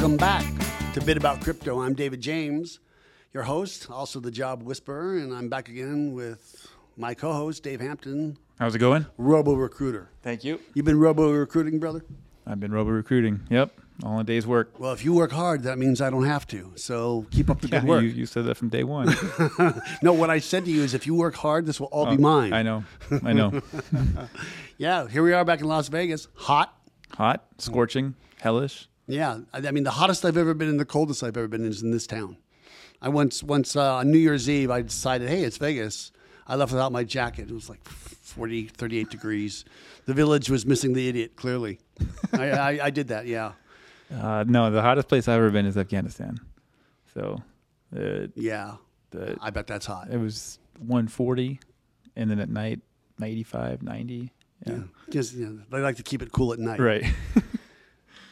Welcome back to Bit About Crypto. I'm David James, your host, also the Job Whisperer, and I'm back again with my co-host Dave Hampton, How's it going? Robo Recruiter. Thank you. You've been Robo Recruiting, brother. I've been robo recruiting. Yep, all in a day's work. Well, if you work hard, that means I don't have to. So keep up the Yeah, good work. you, you said that from day one. no, what I said to you is, if you work hard, this will all Oh, be mine. I know. I know. Yeah, here we are back in Las Vegas, hot. Hot, scorching, hellish. Yeah, I, mean the hottest I've ever been and the coldest I've ever been is in this town. I once once uh, on New Year's Eve I decided, hey, it's Vegas. I left without my jacket. It was like 40, 38 degrees. The village was missing the idiot. Clearly, I, I, I did that. Yeah, Uh, no, the hottest place I've ever been is Afghanistan. So, uh, yeah. the, I bet that's hot. it was 140, and then at night, 85, 90. Yeah. Just you know, they like to keep it cool at night. Right.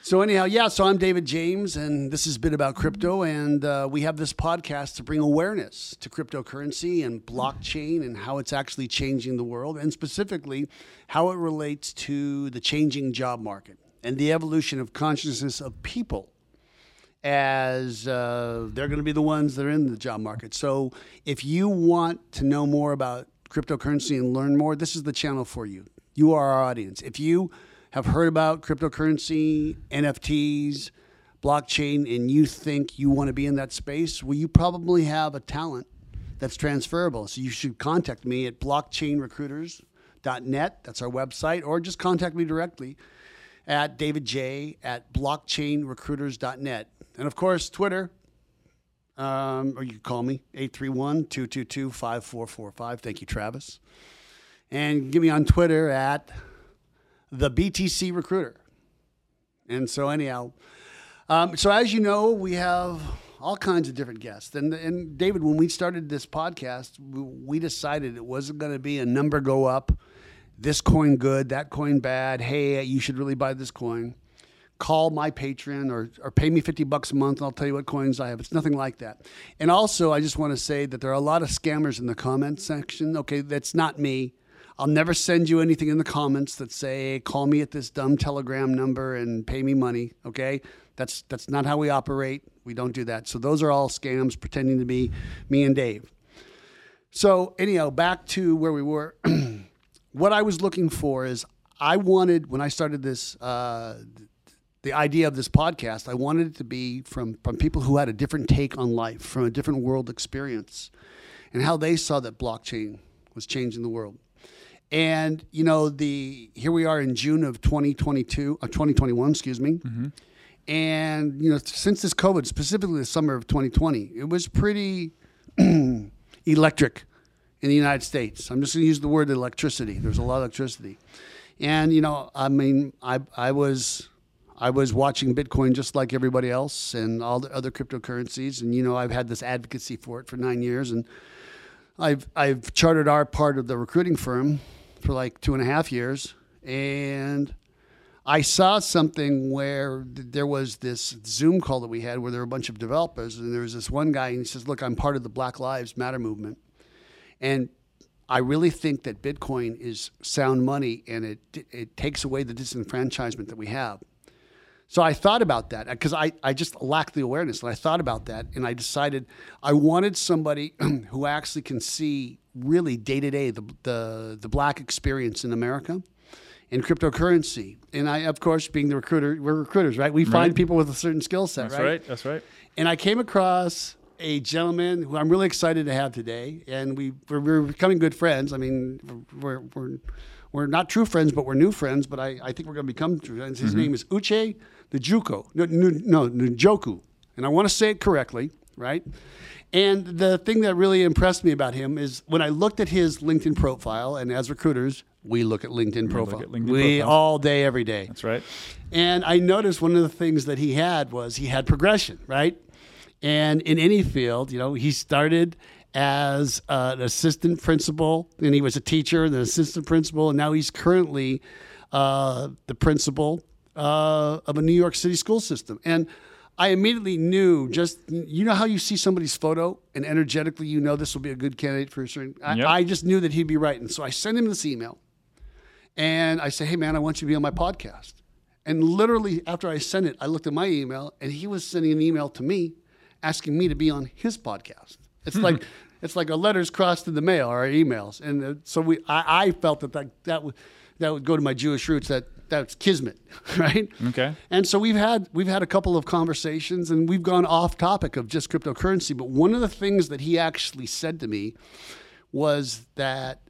So anyhow, yeah. So I'm David James, and this is Bit About Crypto, and uh, we have this podcast to bring awareness to cryptocurrency and blockchain and how it's actually changing the world, and specifically how it relates to the changing job market and the evolution of consciousness of people as uh, they're going to be the ones that are in the job market. So if you want to know more about cryptocurrency and learn more, this is the channel for you. You are our audience. If you have heard about cryptocurrency, NFTs, blockchain, and you think you want to be in that space, well, you probably have a talent that's transferable. So you should contact me at blockchainrecruiters.net. That's our website, or just contact me directly at davidj at blockchainrecruiters.net. And of course, Twitter, um, or you can call me 831 222 5445. Thank you, Travis. And give me on Twitter at the BTC Recruiter. And so, anyhow, um, so as you know, we have all kinds of different guests. And, and David, when we started this podcast, we- decided it wasn't going to be a number go up, this coin good, that coin bad. Hey, you should really buy this coin. Call my Patreon or, or pay me 50 bucks a month and I'll tell you what coins I have. It's nothing like that. And also, I just want to say that there are a lot of scammers in the comment section. Okay, that's not me. I'll never send you anything in the comments that say call me at this dumb telegram number and pay me money, okay? That's that's not how we operate. We don't do that. So those are all scams pretending to be me and Dave. So anyhow, back to where we were. what I was looking for is I wanted when I started this uh, the idea of this podcast, I wanted it to be from from people who had a different take on life, from a different world experience, and how they saw that blockchain was changing the world. And you know, the here we are in June of 2022, uh, 2021, excuse me. And you know, since this COVID, specifically the summer of 2020, it was pretty electric in the United States. I'm just going to use the word electricity. There's a lot of electricity, and you know, I mean, I I was I was watching Bitcoin just like everybody else and all the other cryptocurrencies, and you know, I've had this advocacy for it for nine years, and I've I've chartered our part of the recruiting firm for like two and a half years, and I saw something where th- there was this Zoom call that we had where there were a bunch of developers, and there was this one guy, and he says, "Look, I'm part of the Black Lives Matter movement, and I really think that Bitcoin is sound money, and it it takes away the disenfranchisement that we have." So I thought about that because I, I just lacked the awareness. And I thought about that and I decided I wanted somebody who actually can see really day to day the, the, the black experience in America in cryptocurrency. And I, of course, being the recruiter, we're recruiters, right? We find Right. people with a certain skill set, That's right. That's right. and I came across a gentleman who I'm really excited to have today, and we we're, we're becoming good friends. I mean, we're we're we're not true friends, but we're new friends. But I, I think we're going to become true friends. His mm-hmm. name is Uche Njuko, no, no Njoku, and I want to say it correctly, right? And the thing that really impressed me about him is when I looked at his LinkedIn profile, and as recruiters, we look at LinkedIn profile. at LinkedIn we profile. all day, every day. That's right. And I noticed one of the things that he had was he had progression, right? And in any field, you know, he started as uh, an assistant principal, and he was a teacher, and an assistant principal, and now he's currently uh, the principal uh, of a New York City school system. And I immediately knew just you know how you see somebody's photo and energetically you know this will be a good candidate for a certain. I, Yep. I just knew that he'd be right, and so I sent him this email, and I said, "Hey man, I want you to be on my podcast." And literally after I sent it, I looked at my email and he was sending an email to me asking me to be on his podcast. It's like it's like our letters crossed in the mail, our emails. And uh, so we I, I felt that that, that would that would go to my Jewish roots that that's kismet, right? Okay. And so we've had we've had a couple of conversations and we've gone off topic of just cryptocurrency, but one of the things that he actually said to me was that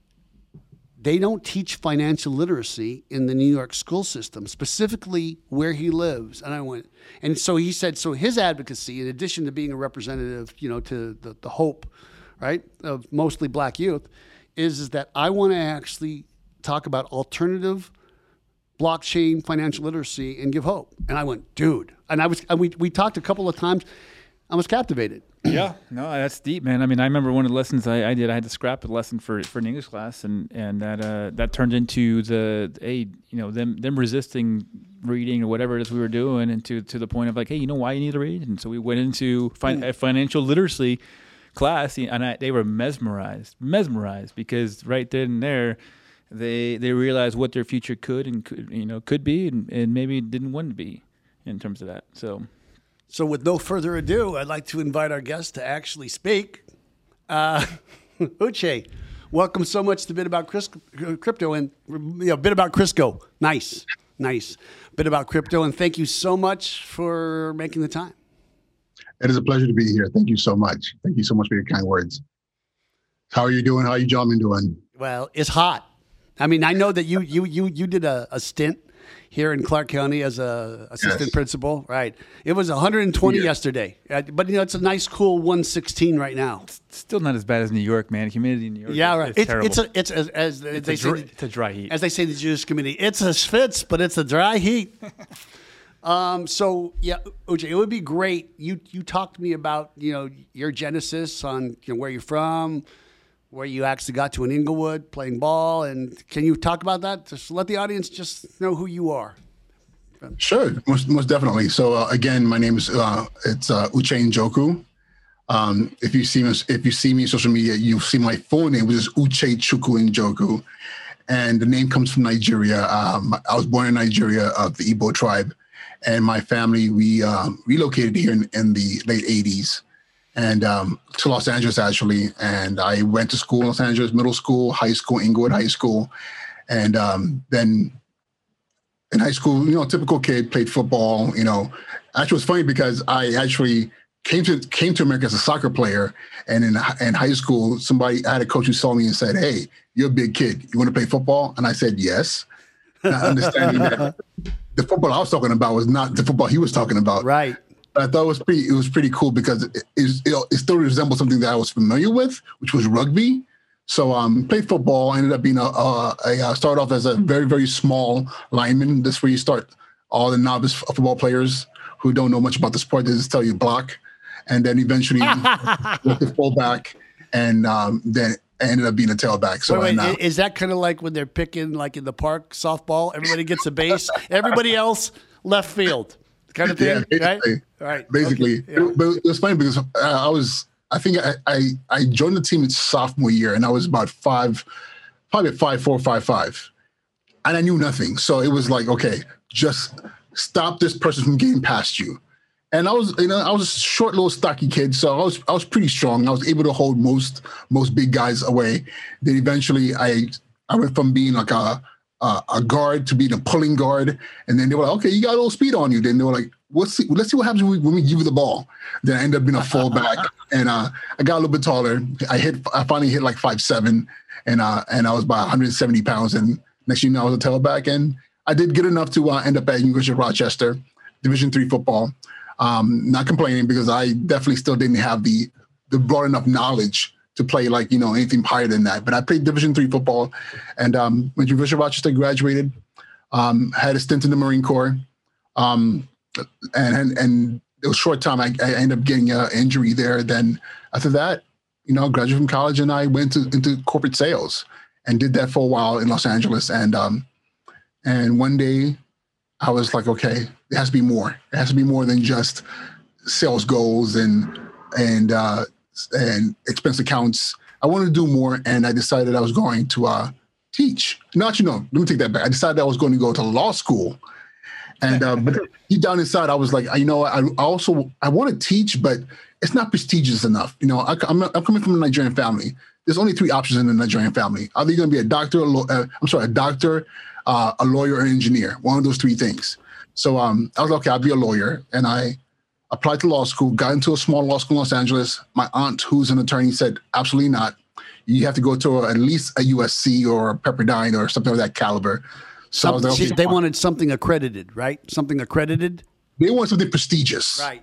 they don't teach financial literacy in the New York school system, specifically where he lives. And I went, and so he said, so his advocacy, in addition to being a representative, you know, to the, the hope, right, of mostly black youth, is, is that I want to actually talk about alternative blockchain financial literacy and give hope. And I went, dude. And I was, and we, we talked a couple of times. I was captivated. Yeah, no, that's deep, man. I mean, I remember one of the lessons I, I did. I had to scrap a lesson for, for an English class, and and that uh, that turned into the hey, you know, them them resisting reading or whatever it is we were doing, and to to the point of like, hey, you know why you need to read? And so we went into fi- a financial literacy class, and I, they were mesmerized, mesmerized because right then and there, they they realized what their future could and could you know could be, and, and maybe didn't want to be in terms of that. So. So, with no further ado, I'd like to invite our guest to actually speak. Uh, Uche, welcome so much to Bit About Chris, Crypto and you know, Bit About Crisco. Nice, nice. Bit About Crypto, and thank you so much for making the time. It is a pleasure to be here. Thank you so much. Thank you so much for your kind words. How are you doing? How are you gentlemen doing? Well, it's hot. I mean, I know that you you you you did a, a stint here in Clark County as a assistant yes. principal. Right. It was 120 yeah. yesterday, uh, but you know it's a nice cool 116 right now. It's still not as bad as New York, man. Humidity in New York. Yeah, right. It's, it's, it's a it's a, as it's they a say dry, it's a dry heat. As they say the Jewish community, it's a schwitz, but it's a dry heat. um, so yeah, OJ, it would be great. You you talked to me about you know your genesis on you know, where you're from where you actually got to an Inglewood playing ball. And can you talk about that? Just let the audience just know who you are. Sure, most, most definitely. So uh, again, my name is uh, it's uh, Uche Njoku. Um, if you see me, if you see me on social media, you'll see my full name, which is Uche Chukwu Njoku, and the name comes from Nigeria. Um, I was born in Nigeria of the Igbo tribe, and my family we um, relocated here in, in the late '80s and um, to Los Angeles actually. And I went to school in Los Angeles, middle school, high school, Inglewood High School, and um, then in high school, you know, typical kid, played football. You know, actually, it was funny because I actually came to came to America as a soccer player, and in in high school, somebody I had a coach who saw me and said, "Hey, you're a big kid. You want to play football?" And I said, "Yes." Not understanding that the football I was talking about was not the football he was talking about. Right. I thought it was pretty. It was pretty cool because it, it, it, still resembled something that I was familiar with, which was rugby. So um, played football. I ended up being a, a, a uh, started off as a very very small lineman. That's where you start all the novice football players who don't know much about the sport. They just tell you block, and then eventually went to fullback, and um, then ended up being a tailback. So wait, wait, is that kind of like when they're picking like in the park softball? Everybody gets a base. everybody else left field kind of thing, yeah, right? Right. Basically, okay. yeah. but it was funny because uh, I was, I think I, I, I joined the team its sophomore year, and I was about five, probably five four, five five, and I knew nothing. So it was like, okay, just stop this person from getting past you. And I was, you know, I was a short, little, stocky kid, so I was, I was pretty strong. I was able to hold most, most big guys away. Then eventually, I, I went from being like a uh, a guard to be the pulling guard. And then they were like, okay, you got a little speed on you. Then they were like, let's see, let's see what happens when we, when we give you the ball. Then I ended up being a fullback and uh, I got a little bit taller. I hit, I finally hit like five, seven and, uh, and I was about 170 pounds. And next thing you know, I was a tailback and I did good enough to uh, end up at University of Rochester, division three football. Um, not complaining because I definitely still didn't have the, the broad enough knowledge to play like you know anything higher than that. But I played Division three football, and um, when University of Rochester graduated, um, had a stint in the Marine Corps, um, and, and and it was short time. I, I ended up getting an injury there. Then after that, you know, graduated from college, and I went to, into corporate sales and did that for a while in Los Angeles. And um, and one day, I was like, okay, it has to be more. It has to be more than just sales goals and and uh, and expense accounts. I wanted to do more, and I decided I was going to uh, teach. Not you know, let me take that back. I decided I was going to go to law school, And uh, but deep down inside, I was like, you know, I, I also I want to teach, but it's not prestigious enough. You know, I, am coming from a Nigerian family. There's only three options in the Nigerian family. Either you're going to be a doctor, a uh, I'm sorry, a doctor, uh, a lawyer, or an engineer. One of those three things. So um, I was like, okay, I'll be a lawyer, and I applied to law school. Got into a small law school in Los Angeles. My aunt, who's an attorney, said, absolutely not. You have to go to a, at least a USC or a Pepperdine or something of that caliber. So like, okay, they fine. wanted something accredited, right? Something accredited. They want something prestigious, right?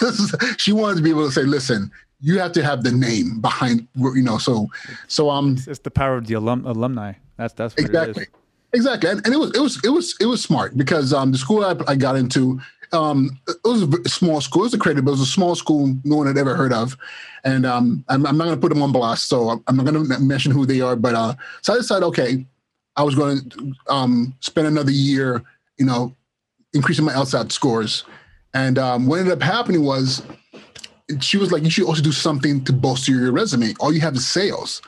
she wanted to be able to say, "Listen, you have to have the name behind, you know." So, so um, it's, it's the power of the alum, alumni. That's that's exactly, exactly, and, and, it was it was it was it was smart because um, the school I, I got into, um, it was a small school. It was accredited, but it was a small school no one had ever heard of, and um, I'm, I'm not going to put them on blast, so I'm not going to mention who they are. But uh, so I decided, okay, I was going to um, spend another year, you know, increasing my LSAT scores. And um, what ended up happening was she was like, you should also do something to bolster your resume. All you have is sales.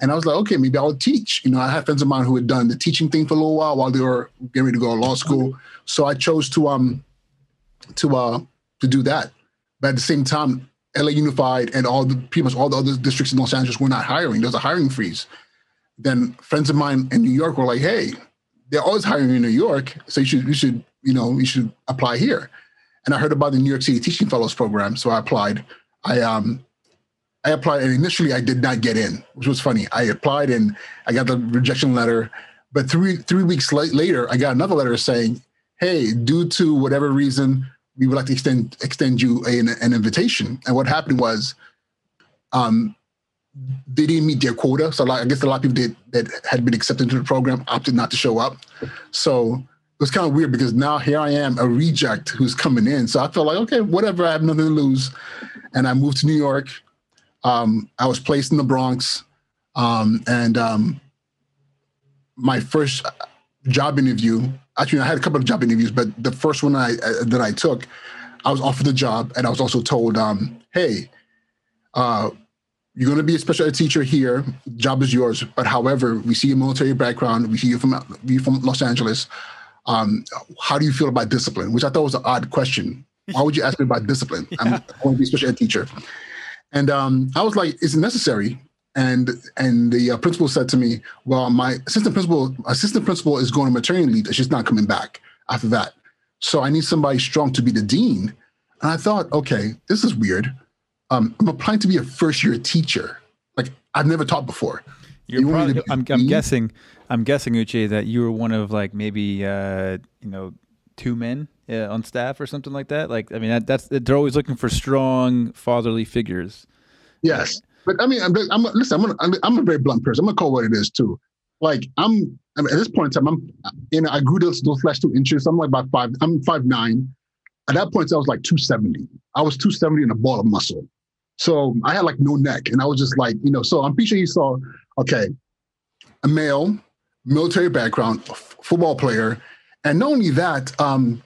And I was like, okay, maybe I'll teach. You know, I had friends of mine who had done the teaching thing for a little while while they were getting ready to go to law school. So I chose to um to uh to do that. But at the same time, LA Unified and all the pretty much all the other districts in Los Angeles were not hiring. There was a hiring freeze then friends of mine in New York were like, "Hey, they're always hiring in New York, so you should you should you know you should apply here." And I heard about the New York City Teaching Fellows program, so I applied. I um I applied, and initially I did not get in, which was funny. I applied and I got the rejection letter, but three three weeks later, I got another letter saying, "Hey, due to whatever reason, we would like to extend extend you an, an invitation." And what happened was, um, they didn't meet their quota. So like, I guess a lot of people did, that had been accepted to the program opted not to show up. So it was kind of weird because now here I am, a reject who's coming in. So I felt like, okay, whatever, I have nothing to lose. And I moved to New York. Um, I was placed in the Bronx. Um, and um, my first job interview, actually, I had a couple of job interviews, but the first one I, uh, that I took, I was offered the job. And I was also told, um, hey, uh, you're going to be a special ed teacher here. Job is yours. But however, we see your military background. We see you from you from Los Angeles. Um, how do you feel about discipline? Which I thought was an odd question. Why would you ask me about discipline? I'm going to be a special ed teacher. And um, I was like, is it necessary? And and the uh, principal said to me, well, my assistant principal assistant principal is going to maternity leave. She's not coming back after that. So I need somebody strong to be the dean. And I thought, okay, this is weird um, I'm applying to be a first year teacher. Like I've never taught before. You're you probably, I'm, I'm guessing, I'm guessing Uche that you were one of like maybe uh, you know two men uh, on staff or something like that. Like I mean that, that's they're always looking for strong fatherly figures. Yes, but I mean I'm, I'm listen. I'm, gonna, I'm a very blunt person. I'm gonna call what it is too. Like I'm, I mean, at this point in time, I'm you know I grew those those flesh two inches. I'm like about five. I'm five nine. At that point, I was like 270. I was 270 in a ball of muscle. So I had like no neck, and I was just like, you know. So I'm pretty sure you saw, okay, a male, military background, f- football player, and not only that, um,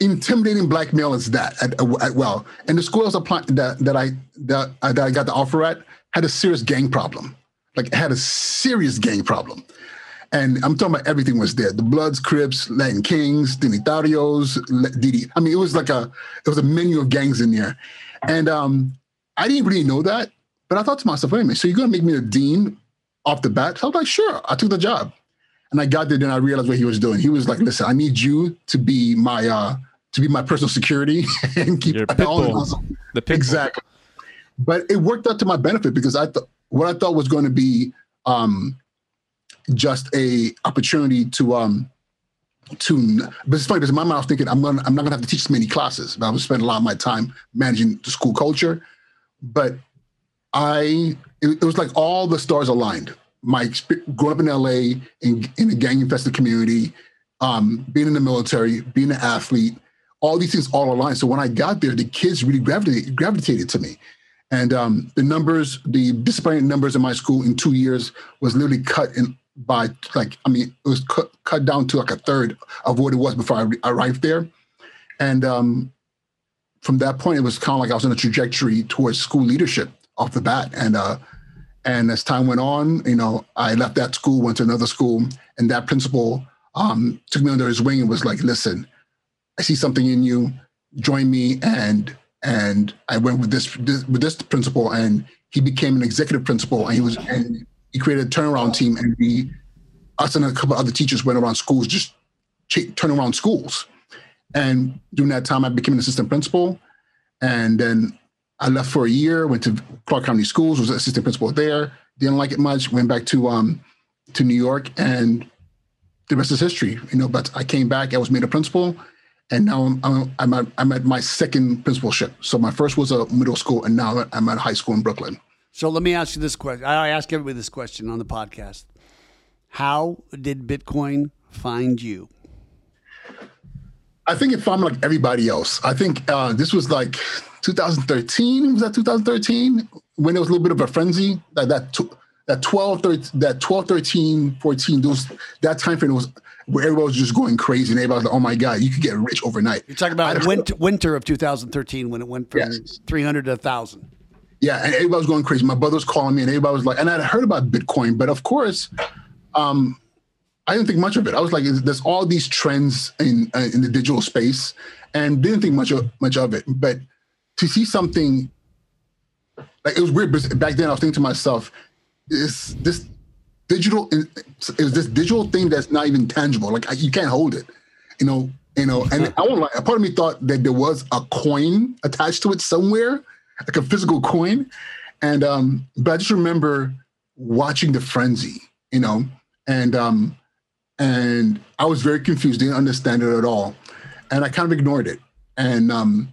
intimidating black male is that at, at, well. And the school I was applying that that I that, uh, that I got the offer at had a serious gang problem, like had a serious gang problem. And I'm talking about everything was there. The Bloods, Crips, Latin Kings, Trinitarios, Didi. I mean, it was like a it was a menu of gangs in there. And um, I didn't really know that, but I thought to myself, wait a minute, so you're gonna make me a dean off the bat? So I was like, sure, I took the job. And I got there, then I realized what he was doing. He was like, listen, I need you to be my uh to be my personal security and keep on the pit exactly. But it worked out to my benefit because I thought what I thought was going to be um just a opportunity to um to but it's funny because in my mind I was thinking I'm gonna I'm not gonna have to teach as many classes, but I was spend a lot of my time managing the school culture. But I it, it was like all the stars aligned. My growing up in LA in, in a gang infested community, um, being in the military, being an athlete, all these things all aligned. So when I got there, the kids really gravitated, gravitated to me. And um, the numbers, the disciplinary numbers in my school in two years was literally cut in by like I mean it was cut, cut down to like a third of what it was before I arrived there, and um, from that point it was kind of like I was on a trajectory towards school leadership off the bat, and uh, and as time went on, you know I left that school, went to another school, and that principal um, took me under his wing and was like, "Listen, I see something in you. Join me." And and I went with this, this with this principal, and he became an executive principal, and he was and he created a turnaround team, and we, us and a couple other teachers went around schools just ch- turning around schools. And during that time, I became an assistant principal, and then I left for a year, went to Clark County Schools, was an assistant principal there. Didn't like it much. Went back to um to New York, and the rest is history. You know, but I came back. I was made a principal, and now I'm I'm, I'm, at, I'm at my second principalship. So my first was a middle school, and now I'm at high school in Brooklyn. So let me ask you this question. I ask everybody this question on the podcast. How did Bitcoin find you? I think it found me like everybody else. I think uh, this was like 2013. Was that 2013 when there was a little bit of a frenzy? That that that 12, 13, that 12, 13, 14. Those that time frame was where everybody was just going crazy, and everybody was like, "Oh my god, you could get rich overnight." You're talking about winter, winter of 2013 when it went from yes. 300 to 1,000. Yeah, and everybody was going crazy. My brother was calling me, and everybody was like, and I'd heard about Bitcoin, but of course, um, I didn't think much of it. I was like, there's all these trends in uh, in the digital space, and didn't think much of much of it. But to see something like it was weird. But back then, I was thinking to myself, is this digital is this digital thing that's not even tangible? Like you can't hold it, you know. You know, and I won't lie. A part of me thought that there was a coin attached to it somewhere, like a physical coin. And um, but I just remember watching the frenzy, you know, and um, and I was very confused, didn't understand it at all, and I kind of ignored it. And um,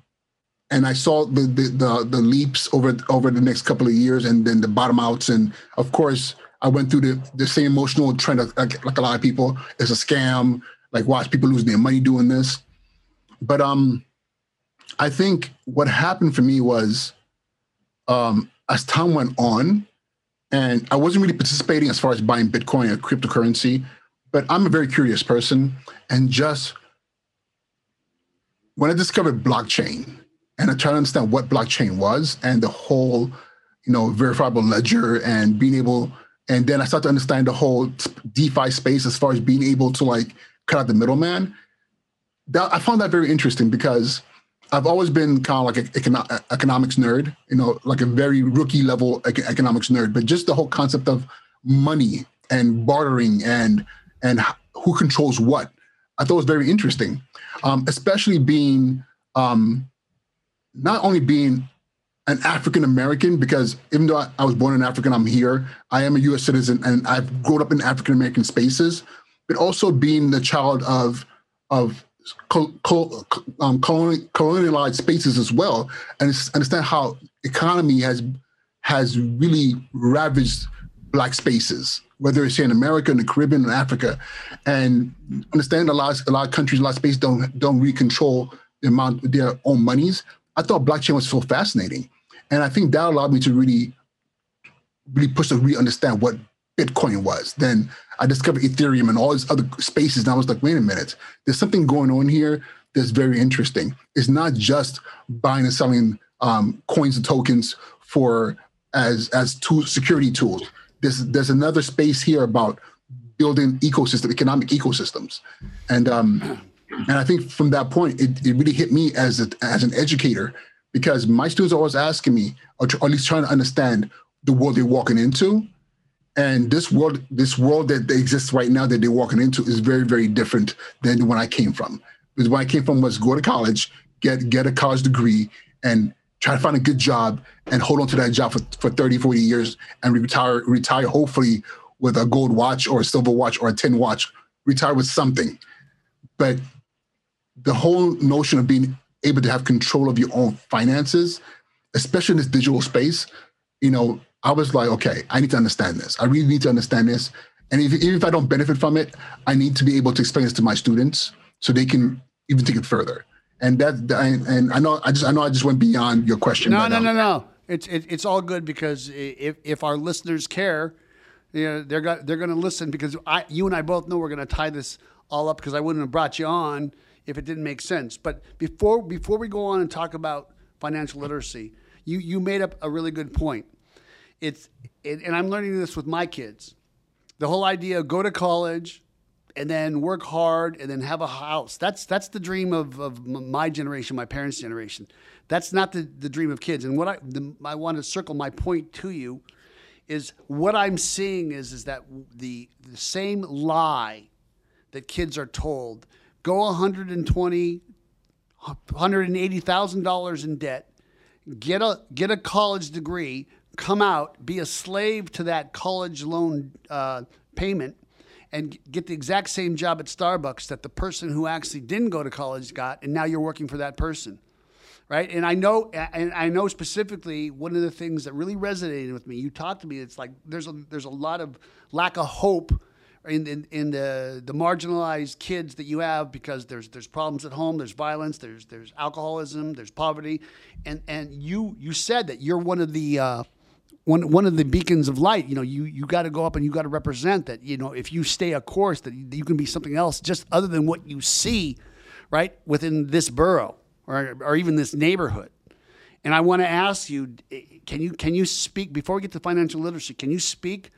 and I saw the, the the the, leaps over over the next couple of years, and then the bottom outs, and of course I went through the the same emotional trend of, like, like a lot of people. It's a scam. Like watch people losing their money doing this, but um, I think what happened for me was, um, as time went on, and I wasn't really participating as far as buying Bitcoin or cryptocurrency. But I'm a very curious person. And just when I discovered blockchain and I tried to understand what blockchain was and the whole, you know, verifiable ledger and being able, and then I started to understand the whole DeFi space as far as being able to like cut out the middleman. That, I found that very interesting because I've always been kind of like an econo- economics nerd, you know, like a very rookie level economics nerd. But just the whole concept of money and bartering and and who controls what. I thought was very interesting, um, especially being um, not only being an African American, because even though I, I, was born in Africa I'm here, I am a U.S. citizen and I've grown up in African American spaces, but also being the child of of col- col- um, colonialized spaces as well, and understand how economy has has really ravaged black spaces whether it's here in America, in the Caribbean, in Africa, and understand a lot, a lot of countries, a lot of spaces don't don't really control the amount their own monies. I thought blockchain was so fascinating, and I think that allowed me to really, really push to really understand what Bitcoin was. Then I discovered Ethereum and all these other spaces, and I was like, wait a minute, there's something going on here that's very interesting. It's not just buying and selling um, coins and tokens for as as two security tools there's there's another space here about building ecosystem, economic ecosystems, and um, and I think from that point, it, it really hit me as a, as an educator because my students are always asking me, or, at least trying to understand the world they're walking into, and this world this world that exists right now that they're walking into is very very different than when I came from. Because when I came from was go to college, get get a college degree, and try to find a good job and hold on to that job for, for 30, 40 years and retire, retire hopefully with a gold watch or a silver watch or a tin watch, retire with something. But the whole notion of being able to have control of your own finances, especially in this digital space, you know, I was like, okay, I need to understand this. I really need to understand this. And if, even if I don't benefit from it, I need to be able to explain this to my students so they can even take it further and that and I know I just I know I just went beyond your question. No, no, um, no, no. It's it, it's all good because if if our listeners care, you know, they're got they're going to listen because I you and I both know we're going to tie this all up because I wouldn't have brought you on if it didn't make sense. But before before we go on and talk about financial literacy, you you made up a really good point. It's it, and I'm learning this with my kids. The whole idea of go to college, and then work hard and then have a house. That's that's the dream of, of my generation, my parents' generation. That's not the, the dream of kids. And what I the, I want to circle my point to you is what I'm seeing is is that the the same lie that kids are told go 120 $180,000 in debt, get a get a college degree, come out, be a slave to that college loan uh, payment and get the exact same job at Starbucks that the person who actually didn't go to college got, and now you're working for that person, right? And I know, and I know specifically one of the things that really resonated with me. You talked to me. It's like there's a there's a lot of lack of hope in, in, in the, the marginalized kids that you have because there's there's problems at home, there's violence, there's there's alcoholism, there's poverty, and and you you said that you're one of the uh, one one of the beacons of light. You know, you you got to go up and you got to represent that. You know, if you stay a course, that you can be something else, just other than what you see, right within this borough or or even this neighborhood. And I want to ask you, can you can you speak before we get to financial literacy? Can you speak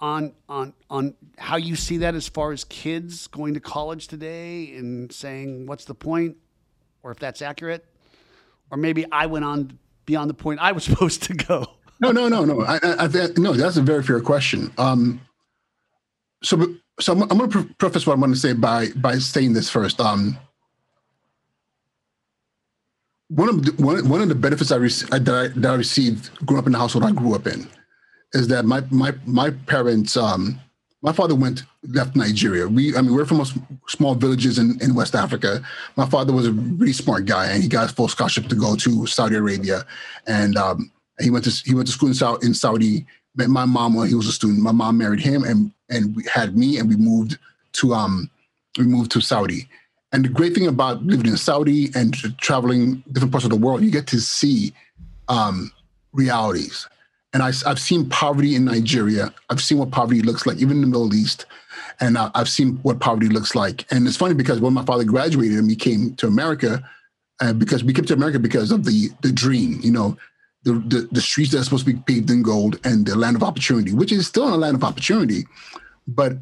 on on on how you see that as far as kids going to college today and saying what's the point, or if that's accurate, or maybe I went on beyond the point I was supposed to go. No, no, no, no. I, I, I no, that's a very fair question. Um, so, so I'm, I'm going to preface what I'm going to say by by saying this first. Um, one of the, one, one of the benefits I, that I that I received growing up in the household I grew up in is that my my my parents um, my father went left Nigeria. We, I mean, we're from small villages in, in West Africa. My father was a really smart guy, and he got a full scholarship to go to Saudi Arabia, and um, he went to he went to school in Saudi, in Saudi. Met my mom when he was a student. My mom married him, and and we had me, and we moved to um we moved to Saudi. And the great thing about living in Saudi and traveling different parts of the world, you get to see um, realities. And I, have seen poverty in Nigeria. I've seen what poverty looks like, even in the Middle East. And I, I've seen what poverty looks like. And it's funny because when my father graduated and we came to America, uh, because we came to America because of the the dream, you know, the, the, the streets that are supposed to be paved in gold and the land of opportunity, which is still a land of opportunity. But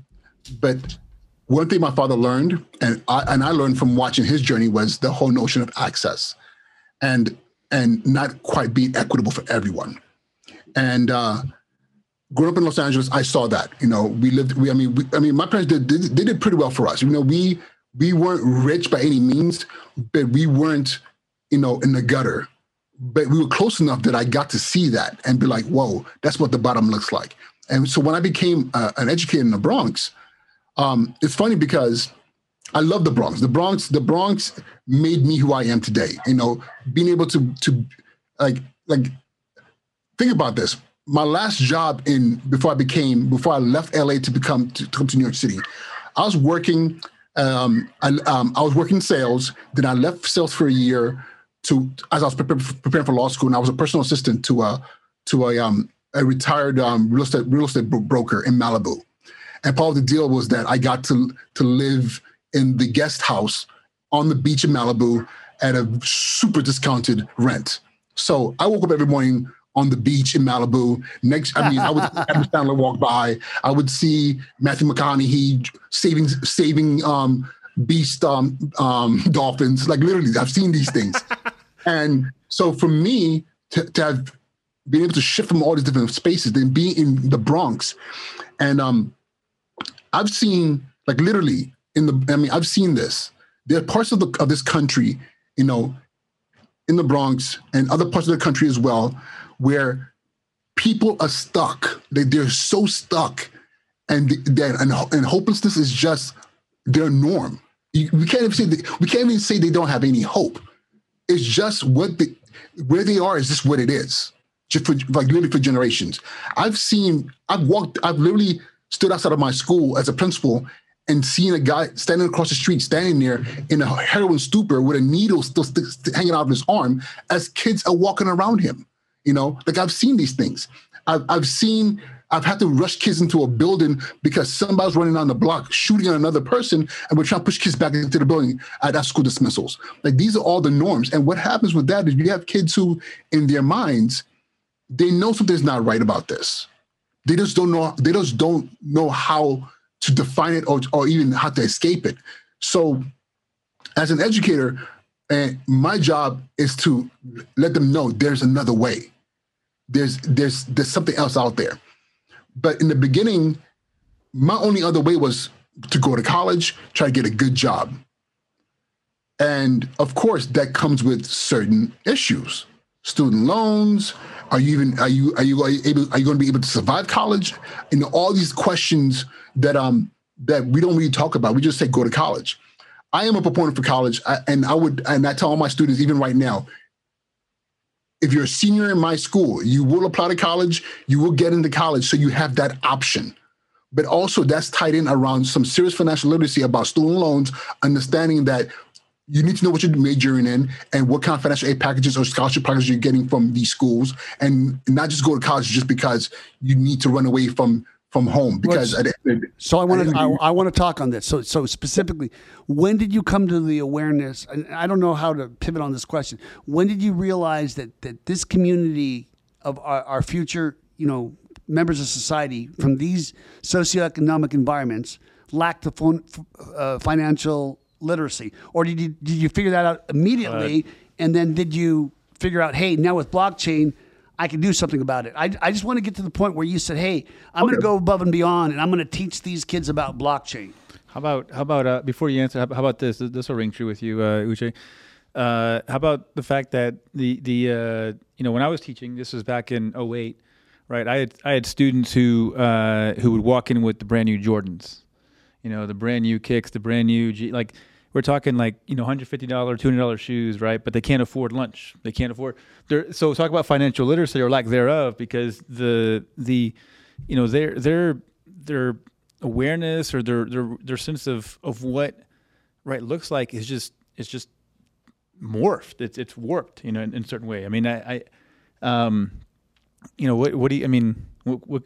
but one thing my father learned, and I and I learned from watching his journey, was the whole notion of access, and and not quite being equitable for everyone. And uh, growing up in Los Angeles, I saw that. You know, we lived. We, I mean, we, I mean, my parents did, did they did pretty well for us. You know, we we weren't rich by any means, but we weren't, you know, in the gutter. But we were close enough that I got to see that and be like, "Whoa, that's what the bottom looks like." And so when I became uh, an educator in the Bronx, um, it's funny because I love the Bronx. The Bronx, the Bronx made me who I am today. You know, being able to to like like think about this. My last job in before I became before I left LA to become to, to come to New York City, I was working. Um, I, um, I was working sales. Then I left sales for a year to as I was preparing, for law school, and I was a personal assistant to a to a um, a retired um, real estate real estate broker in Malibu. And part of the deal was that I got to to live in the guest house on the beach in Malibu at a super discounted rent. So I woke up every morning on the beach in Malibu. Next, I mean, I would Adam Sandler walk by. I would see Matthew McConaughey saving saving um, beast um, um, dolphins. Like literally, I've seen these things. and so for me to, to have been able to shift from all these different spaces, then being in the Bronx, and um, I've seen like literally in the. I mean, I've seen this. There are parts of the of this country, you know, in the Bronx and other parts of the country as well, where people are stuck. They, they're so stuck, and and, and hopelessness is just their norm. You, we can't even say they, we can't even say they don't have any hope. It's just what the where they are is just what it is. Just for like literally for generations. I've seen. I've walked. I've literally stood outside of my school as a principal and seeing a guy standing across the street, standing there in a heroin stupor with a needle still st- st- hanging out of his arm, as kids are walking around him. You know, like I've seen these things. I've, I've seen, I've had to rush kids into a building because somebody's running on the block shooting at another person, and we're trying to push kids back into the building at, at school dismissals. Like these are all the norms. And what happens with that is you have kids who, in their minds, they know something's not right about this. They just don't know. They just don't know how to define it or, or even how to escape it. So, as an educator, and my job is to let them know there's another way. There's there's there's something else out there. But in the beginning, my only other way was to go to college, try to get a good job. And of course, that comes with certain issues. Student loans, are you even are you are you able are you going to be able to survive college? And all these questions that um that we don't really talk about. We just say go to college. I am a proponent for college, and I would and I tell all my students even right now. If you're a senior in my school, you will apply to college. You will get into college, so you have that option. But also, that's tied in around some serious financial literacy about student loans, understanding that you need to know what you're majoring in and what kind of financial aid packages or scholarship packages you're getting from these schools, and not just go to college just because you need to run away from from home. Because so I want to I, I want to talk on this. So so specifically, when did you come to the awareness? And I don't know how to pivot on this question. When did you realize that that this community of our, our future, you know, members of society from these socioeconomic environments lacked the phone, uh, financial literacy, or did you did you figure that out immediately? Uh, and then did you figure out, hey, now with blockchain, I can do something about it. I, I just want to get to the point where you said, hey, I'm okay. going to go above and beyond, and I'm going to teach these kids about blockchain. How about how about uh, before you answer? How, how about this? This will ring true with you, uh, Uche. Uh, how about the fact that the the uh, you know when I was teaching, this was back in 08, right? I had I had students who uh, who would walk in with the brand new Jordans, you know, the brand new kicks, the brand new G, like we're talking like you know hundred fifty dollar, two hundred dollar shoes, right? But they can't afford lunch. They can't afford. They're, so talk about financial literacy or lack thereof, because the the you know their their their awareness or their their their sense of of what right looks like is just is just morphed. It's it's warped, you know, in, in a certain way. I mean, I, I um, you know, what what do you? I mean, what, what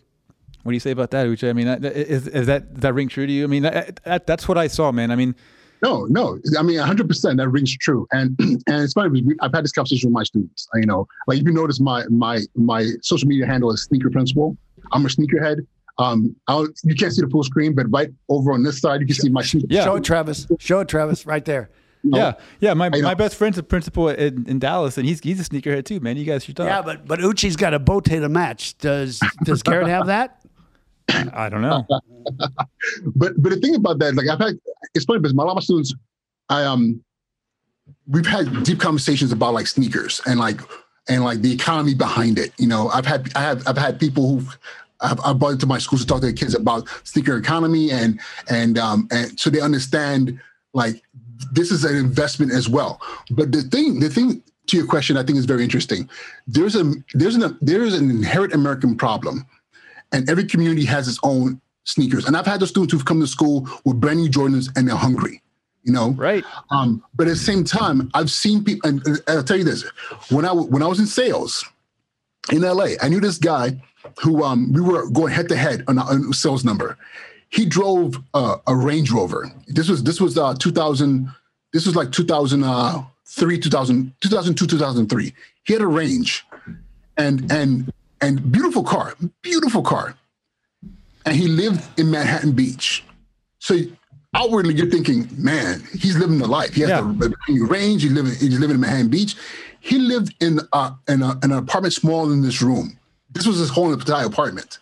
what do you say about that, Uche? I mean, is, is that does that ring true to you? I mean, that, that, that's what I saw, man. I mean, no, no. I mean, 100% that rings true. And and it's funny because I've had this conversation with my students. You know, like if you notice, my my my social media handle is sneaker principal. I'm a sneakerhead. Um, I'll, you can't see the full screen, but right over on this side, you can see my sneaker. Yeah. Show it, Travis. Show it, Travis, right there. Yeah, yeah. My, my best friend's a principal in, in Dallas, and he's he's a sneakerhead too, man. You guys should talk. Yeah, but but Uche's got a bow to match. Does does Garrett have that? I don't know. but but the thing about that, like I've had, it's funny because a lot of my students, I um, we've had deep conversations about like sneakers and like and like the economy behind it. You know, I've had I have I've had people who I've, I've brought into my schools to talk to the kids about sneaker economy and and um and so they understand like this is an investment as well. But the thing the thing to your question, I think is very interesting. There's a there's an there's an inherent American problem and every community has its own sneakers. And I've had the students who've come to school with brand new Jordans and they're hungry, you know? Right. Um, but at the same time, I've seen people, and, and I'll tell you this, when I, when I was in sales in LA, I knew this guy who um, we were going head to head on a, sales number. He drove uh, a Range Rover. This was, this was uh, 2000, this was like 2003, 2000, 2002, 2003. He had a Range and, and and beautiful car, beautiful car. And he lived in Manhattan Beach. So outwardly, you're thinking, man, he's living the life. He has yeah. the range. He's living, he's living in Manhattan Beach. He lived in, a, in, a, in an apartment smaller than this room. This was his whole entire apartment.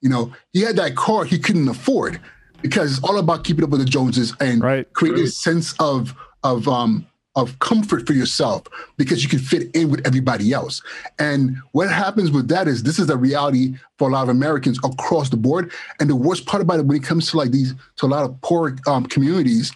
You know, he had that car he couldn't afford because it's all about keeping up with the Joneses and right. creating a sense of of um, of comfort for yourself because you can fit in with everybody else. And what happens with that is this is the reality for a lot of Americans across the board. And the worst part about it when it comes to like these to a lot of poor um, communities,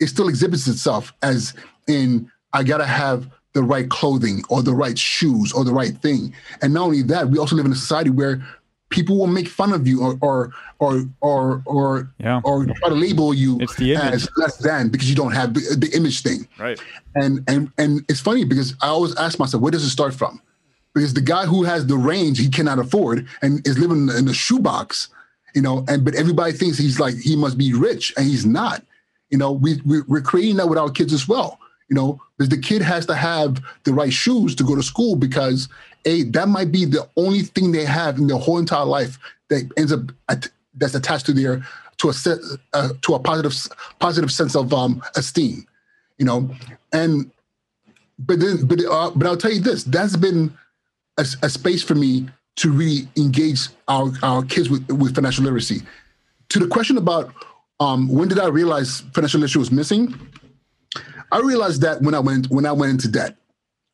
it still exhibits itself as in I gotta have the right clothing or the right shoes or the right thing. And not only that, we also live in a society where people will make fun of you or or or or or, yeah. or try to label you as less than because you don't have the, the, image thing. Right. And and and it's funny because I always ask myself, where does it start from? Because the guy who has the range he cannot afford and is living in a shoebox, you know, and but everybody thinks he's like he must be rich and he's not. You know, we, we we're creating that with our kids as well. You know, because the kid has to have the right shoes to go to school because a that might be the only thing they have in their whole entire life that ends up at, that's attached to their to a set, uh, to a positive positive sense of um, esteem, you know. And but then but uh, but I'll tell you this: that's been a, a space for me to really engage our our kids with with financial literacy. To the question about um, when did I realize financial literacy was missing? I realized that when I went when I went into debt,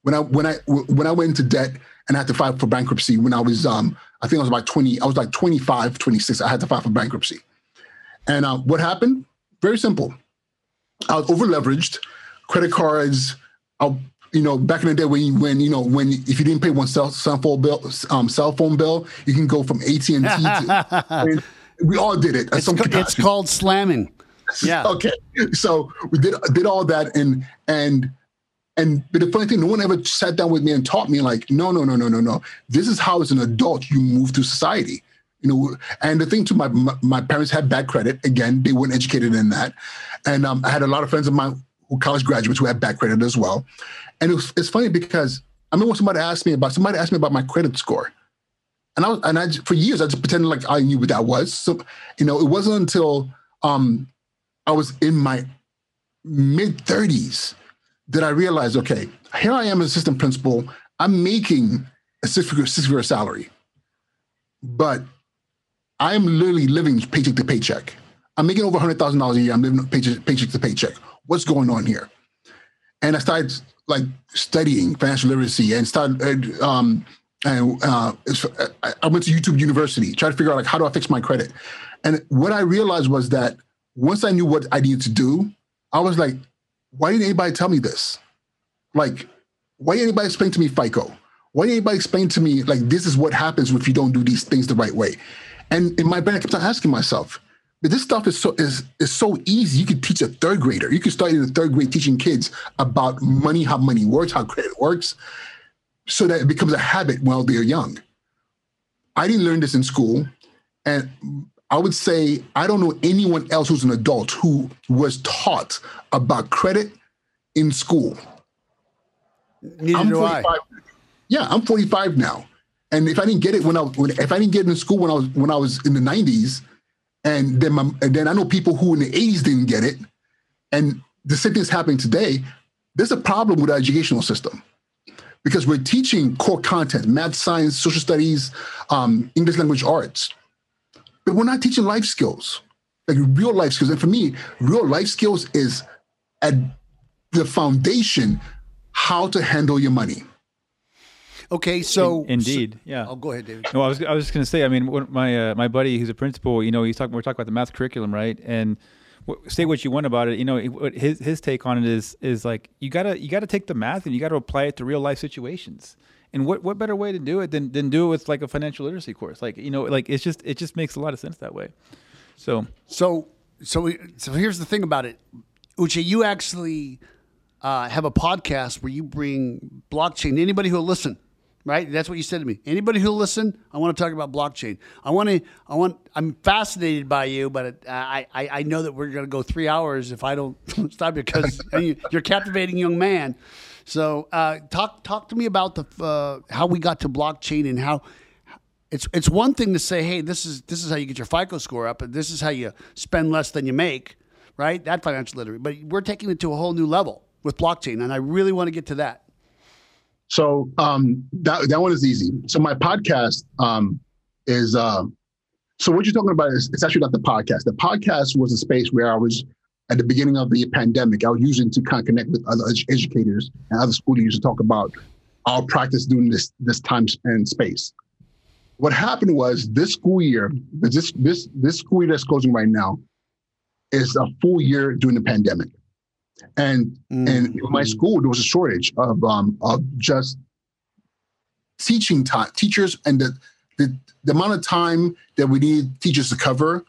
when I when I when I went into debt and I had to file for bankruptcy when I was um I think I was about 20 I was like 25 26 I had to file for bankruptcy. And uh, what happened? Very simple. I was over leveraged, credit cards. I, you know, back in the day when you, when you know when if you didn't pay one cell, cell phone bill, um, cell phone bill, you can go from AT and T. I mean, we all did it. It's, ca- it's called slamming. Yeah. okay. So we did did all that and and and but the funny thing, no one ever sat down with me and taught me like, no, no, no, no, no, no. This is how as an adult you move through society. You know, and the thing too, my my parents had bad credit. Again, they weren't educated in that, and um, I had a lot of friends of mine who college graduates who had bad credit as well. And it was, it's funny because I remember somebody asked me about somebody asked me about my credit score, and I was, and I for years I just pretended like I knew what that was. So you know, it wasn't until um, I was in my mid 30s that I realized, okay, here I am as assistant principal. I'm making a six figure, six figure salary, but I am literally living paycheck to paycheck. I'm making over hundred thousand dollars a year. I'm living paycheck, paycheck to paycheck. What's going on here? And I started like studying financial literacy and started. Um, and uh, I went to YouTube University, tried to figure out like how do I fix my credit. And what I realized was that once I knew what I needed to do, I was like, why didn't anybody tell me this? Like, why didn't anybody explain to me FICO? Why didn't anybody explain to me like this is what happens if you don't do these things the right way? And in my brain, I kept on asking myself, but this stuff is so is is so easy. You could teach a third grader. You could start in the third grade teaching kids about money, how money works, how credit works, so that it becomes a habit while they're young. I didn't learn this in school, and I would say I don't know anyone else who's an adult who was taught about credit in school. Neither I'm do 45. I. Yeah, I'm 45 now, and if I didn't get it when I when, if I didn't get it in school when I was when I was in the 90s, and then my, and then I know people who in the 80s didn't get it, and the same thing's happening today. There's a problem with our educational system because we're teaching core content, math, science, social studies, um, English language arts but we're not teaching life skills, like real life skills. And for me, real life skills is at the foundation how to handle your money. Okay, so indeed, so, yeah. I'll oh, go ahead, David. No, I was I was just going to say. I mean, my uh, my buddy, who's a principal, you know, he's talking. We're talking about the math curriculum, right? And w- say what you want about it. You know, his his take on it is is like you gotta you gotta take the math and you gotta apply it to real life situations. And what, what better way to do it than, than do it with like a financial literacy course? Like, you know, like it's just, it just makes a lot of sense that way. So, so, so, so here's the thing about it. Uche, you actually uh, have a podcast where you bring blockchain to anybody who'll listen, right? That's what you said to me. Anybody who'll listen, I want to talk about blockchain. I want to, I want, I'm fascinated by you, but it, I, I, I know that we're going to go three hours if I don't stop you because you're a captivating young man. So uh, talk talk to me about the uh, how we got to blockchain and how it's it's one thing to say, hey, this is this is how you get your FICO score up, and this is how you spend less than you make, right? That financial literacy. But we're taking it to a whole new level with blockchain, and I really want to get to that. So um, that that one is easy. So my podcast um, is. Uh, so what you're talking about is it's actually not the podcast. The podcast was a space where I was at the beginning of the pandemic, I was using to kind of connect with other educators and other school leaders to talk about our practice during this this time and space. What happened was this school year, this this this school year that's closing right now, is a full year during the pandemic, and mm-hmm. and in my school there was a shortage of um of just teaching time teachers and the the, the amount of time that we need teachers to cover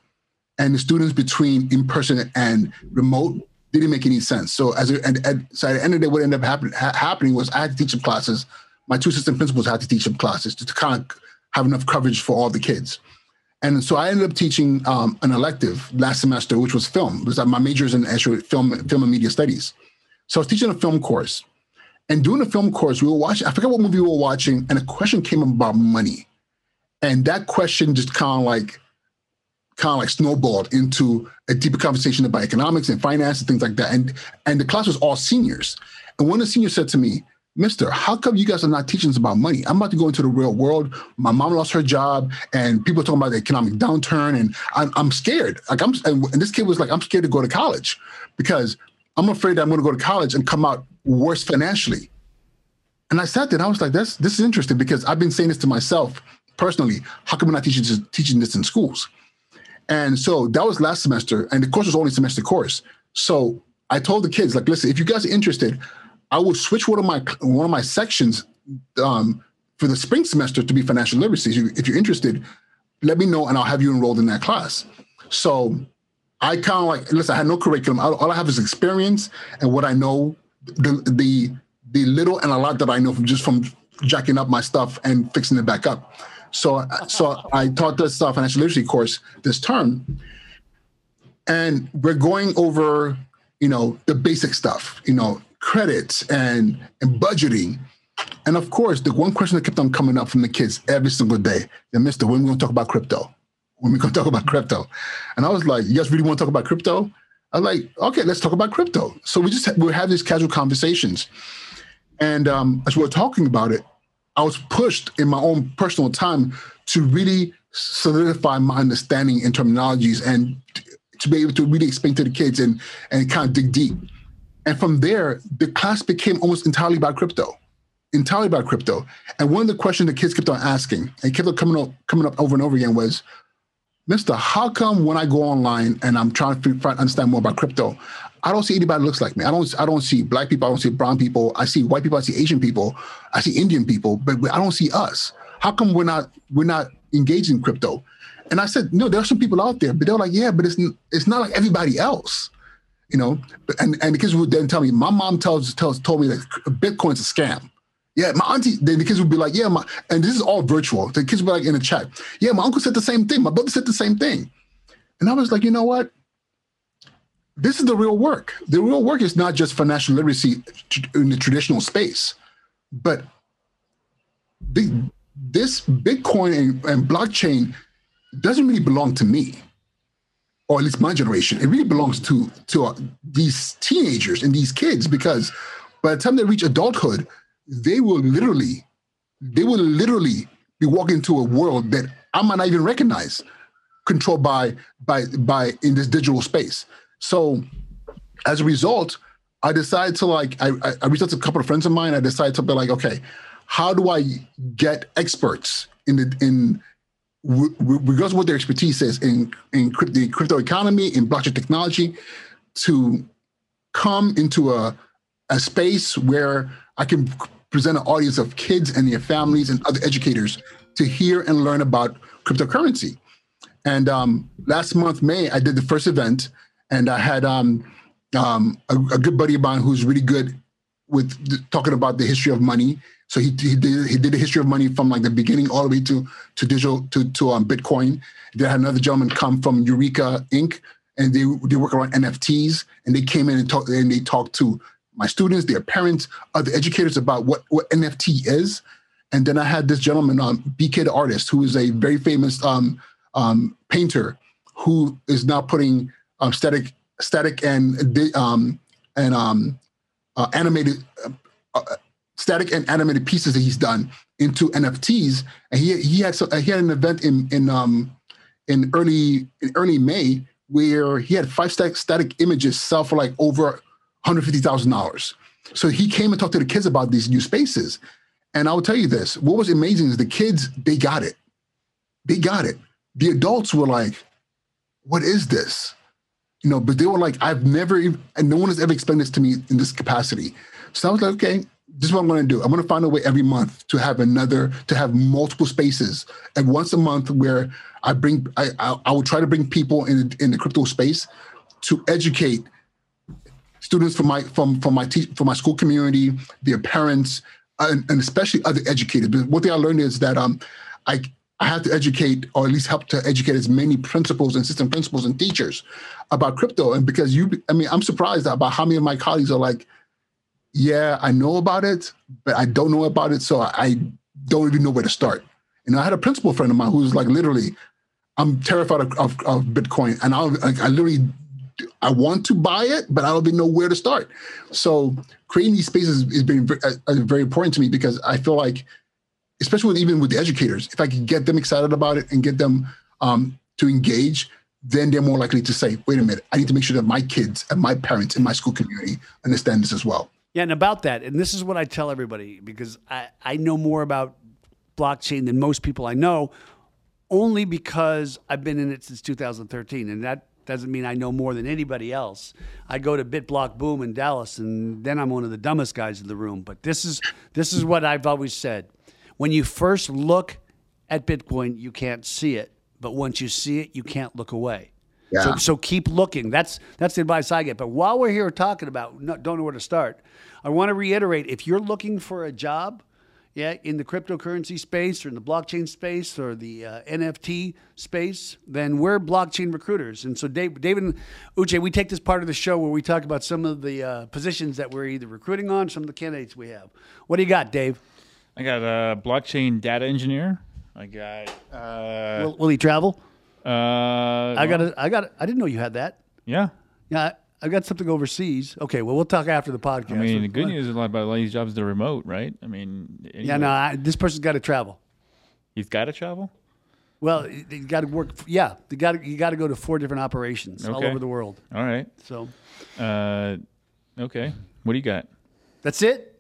and the students between in person and remote didn't make any sense. So as a, and, and so at the end of the day, what ended up happen, ha- happening was I had to teach some classes. My two assistant principals had to teach some classes to, to kind of have enough coverage for all the kids. And so I ended up teaching um, an elective last semester, which was film. It was my major is in actual film, film and media studies. So I was teaching a film course. And doing a film course, we were watching, I forget what movie we were watching, and a question came up about money. And that question just kind of like kind of like snowballed into a deeper conversation about economics and finance and things like that. And and the class was all seniors. And one of the seniors said to me, Mister, how come you guys are not teaching us about money? I'm about to go into the real world. My mom lost her job, and people are talking about the economic downturn, and I'm, I'm scared. Like I'm, and this kid was like, I'm scared to go to college because I'm afraid that I'm going to go to college and come out worse financially. And I sat there and I was like, "This this is interesting because I've been saying this to myself personally. How come we're not teaching teaching this in schools?" And so that was last semester, and the course was only semester course. So I told the kids, like, listen, if you guys are interested, I will switch one of my one of my sections um, for the spring semester to be financial literacy. If you're interested, let me know, and I'll have you enrolled in that class. So I kind of like listen. I had no curriculum. All I have is experience and what I know, the the the little and a lot that I know from just from jacking up my stuff and fixing it back up. So, so I taught this financial literacy course this term, and we're going over, you know, the basic stuff, you know, credits and and budgeting. And of course, the one question that kept on coming up from the kids every single day, they Mister, when are we going to talk about crypto? When are we to talk about crypto? And I was like, you guys really want to talk about crypto? I was like, okay, let's talk about crypto. So we just we have these casual conversations. And um, as we were talking about it, I was pushed in my own personal time to really solidify my understanding in terminologies and to be able to really explain to the kids and and kind of dig deep. And from there, the class became almost entirely about crypto, entirely about crypto. And one of the questions the kids kept on asking and kept on coming up coming up over and over again was, Mister, how come when I go online and I'm trying to understand more about crypto, I don't see anybody that looks like me. I don't. I don't see black people. I don't see brown people. I see white people. I see Asian people. I see Indian people, but I don't see us. How come we're not we're not engaged in crypto? And I said, no, there are some people out there, but they're like, yeah, but it's it's not like everybody else, you know. And and the kids would then tell me, my mom tells tells told me that Bitcoin's a scam. Yeah, my auntie. Then the kids would be like, yeah, my, and this is all virtual. The kids would be like in the chat, yeah, my uncle said the same thing. My brother said the same thing. And I was like, you know what? This is the real work. The real work is not just financial literacy in the traditional space, but the, this Bitcoin and, and, blockchain doesn't really belong to me, or at least my generation. It really belongs to to uh, these teenagers and these kids because by the time they reach adulthood, they will literally, they will literally be walking into a world that I might not even recognize, controlled by by by in this digital space. So as a result, I decided to like, I, I reached out to a couple of friends of mine. I decided to be like, okay, how do I get experts in the, in, regardless of what their expertise is in, in the crypto economy, in blockchain technology, to come into a, a space where I can present an audience of kids and their families and other educators to hear and learn about cryptocurrency. And um, last month, May, I did the first event and I had um, um, a, a, good buddy of mine who's really good with talking about the history of money. So he, he did he did the history of money from like the beginning all the way to to digital to to um, Bitcoin. They had another gentleman come from Eureka Inc. and they they work around NFTs and they came in and talked and they talked to my students, their parents, other educators about what what NFT is. And then I had this gentleman, um, BK the artist, who is a very famous um, um, painter, who is now putting um, static, static and um, and um, uh, animated, uh, uh, static and animated pieces that he's done into NFTs. And he he had so, he had an event in in um in early in early May where he had five static static images sell for like over hundred fifty thousand dollars. So he came and talked to the kids about these new spaces. And I will tell you this: what was amazing is the kids they got it, they got it. The adults were like, "What is this?" You know, but they were like, I've never, even, and no one has ever explained this to me in this capacity. So I was like, okay, this is what I'm going to do. I'm going to find a way every month to have another, to have multiple spaces, and once a month where I bring, I, I, I will try to bring people in in the crypto space to educate students from my from from my te- from my school community, their parents, and, and especially other educators. But what they I learned is that um, I I have to educate, or at least help to educate as many principals and system principals and teachers about crypto. And because you, I mean, I'm surprised about how many of my colleagues are like, yeah, I know about it, but I don't know about it. So I don't even know where to start. And I had a principal friend of mine who was like, literally, I'm terrified of, of, of Bitcoin, and I like, I literally I want to buy it, but I don't even know where to start. So creating these spaces has been uh, very important to me because I feel like, especially with, even with the educators, if I can get them excited about it and get them um, to engage, then they're more likely to say, "Wait a minute, I need to make sure that my kids and my parents in my school community understand this as well." Yeah, and about that, and this is what I tell everybody because I, I know more about blockchain than most people I know, only because I've been in it since 2013, and that doesn't mean I know more than anybody else. I go to BitBlockBoom in Dallas, and then I'm one of the dumbest guys in the room. But this is this is what I've always said: when you first look at Bitcoin, you can't see it, but once you see it, you can't look away. Yeah. So, so keep looking. That's that's the advice I get. But while we're here talking about no, don't know where to start, I want to reiterate: if you're looking for a job, yeah, in the cryptocurrency space or in the blockchain space or the uh, NFT space, then we're blockchain recruiters. And so, Dave, David and Uche, we take this part of the show where we talk about some of the uh, positions that we're either recruiting on, some of the candidates we have. What do you got, Dave? I got a blockchain data engineer. I got. Uh, Will, will he travel? uh, I got. A, I got. I didn't know you had that. Yeah. Yeah, I, I got something overseas. Okay, well, we'll talk after the podcast. I mean, the good news is a lot about a lot of these jobs they're remote, right? I mean, Yeah, no, I, this person's got to travel. he's got to travel. Well, you got to work. Yeah, you got to you got to go to four different operations all over the world. All right. So Uh, okay. What do you got? that's it.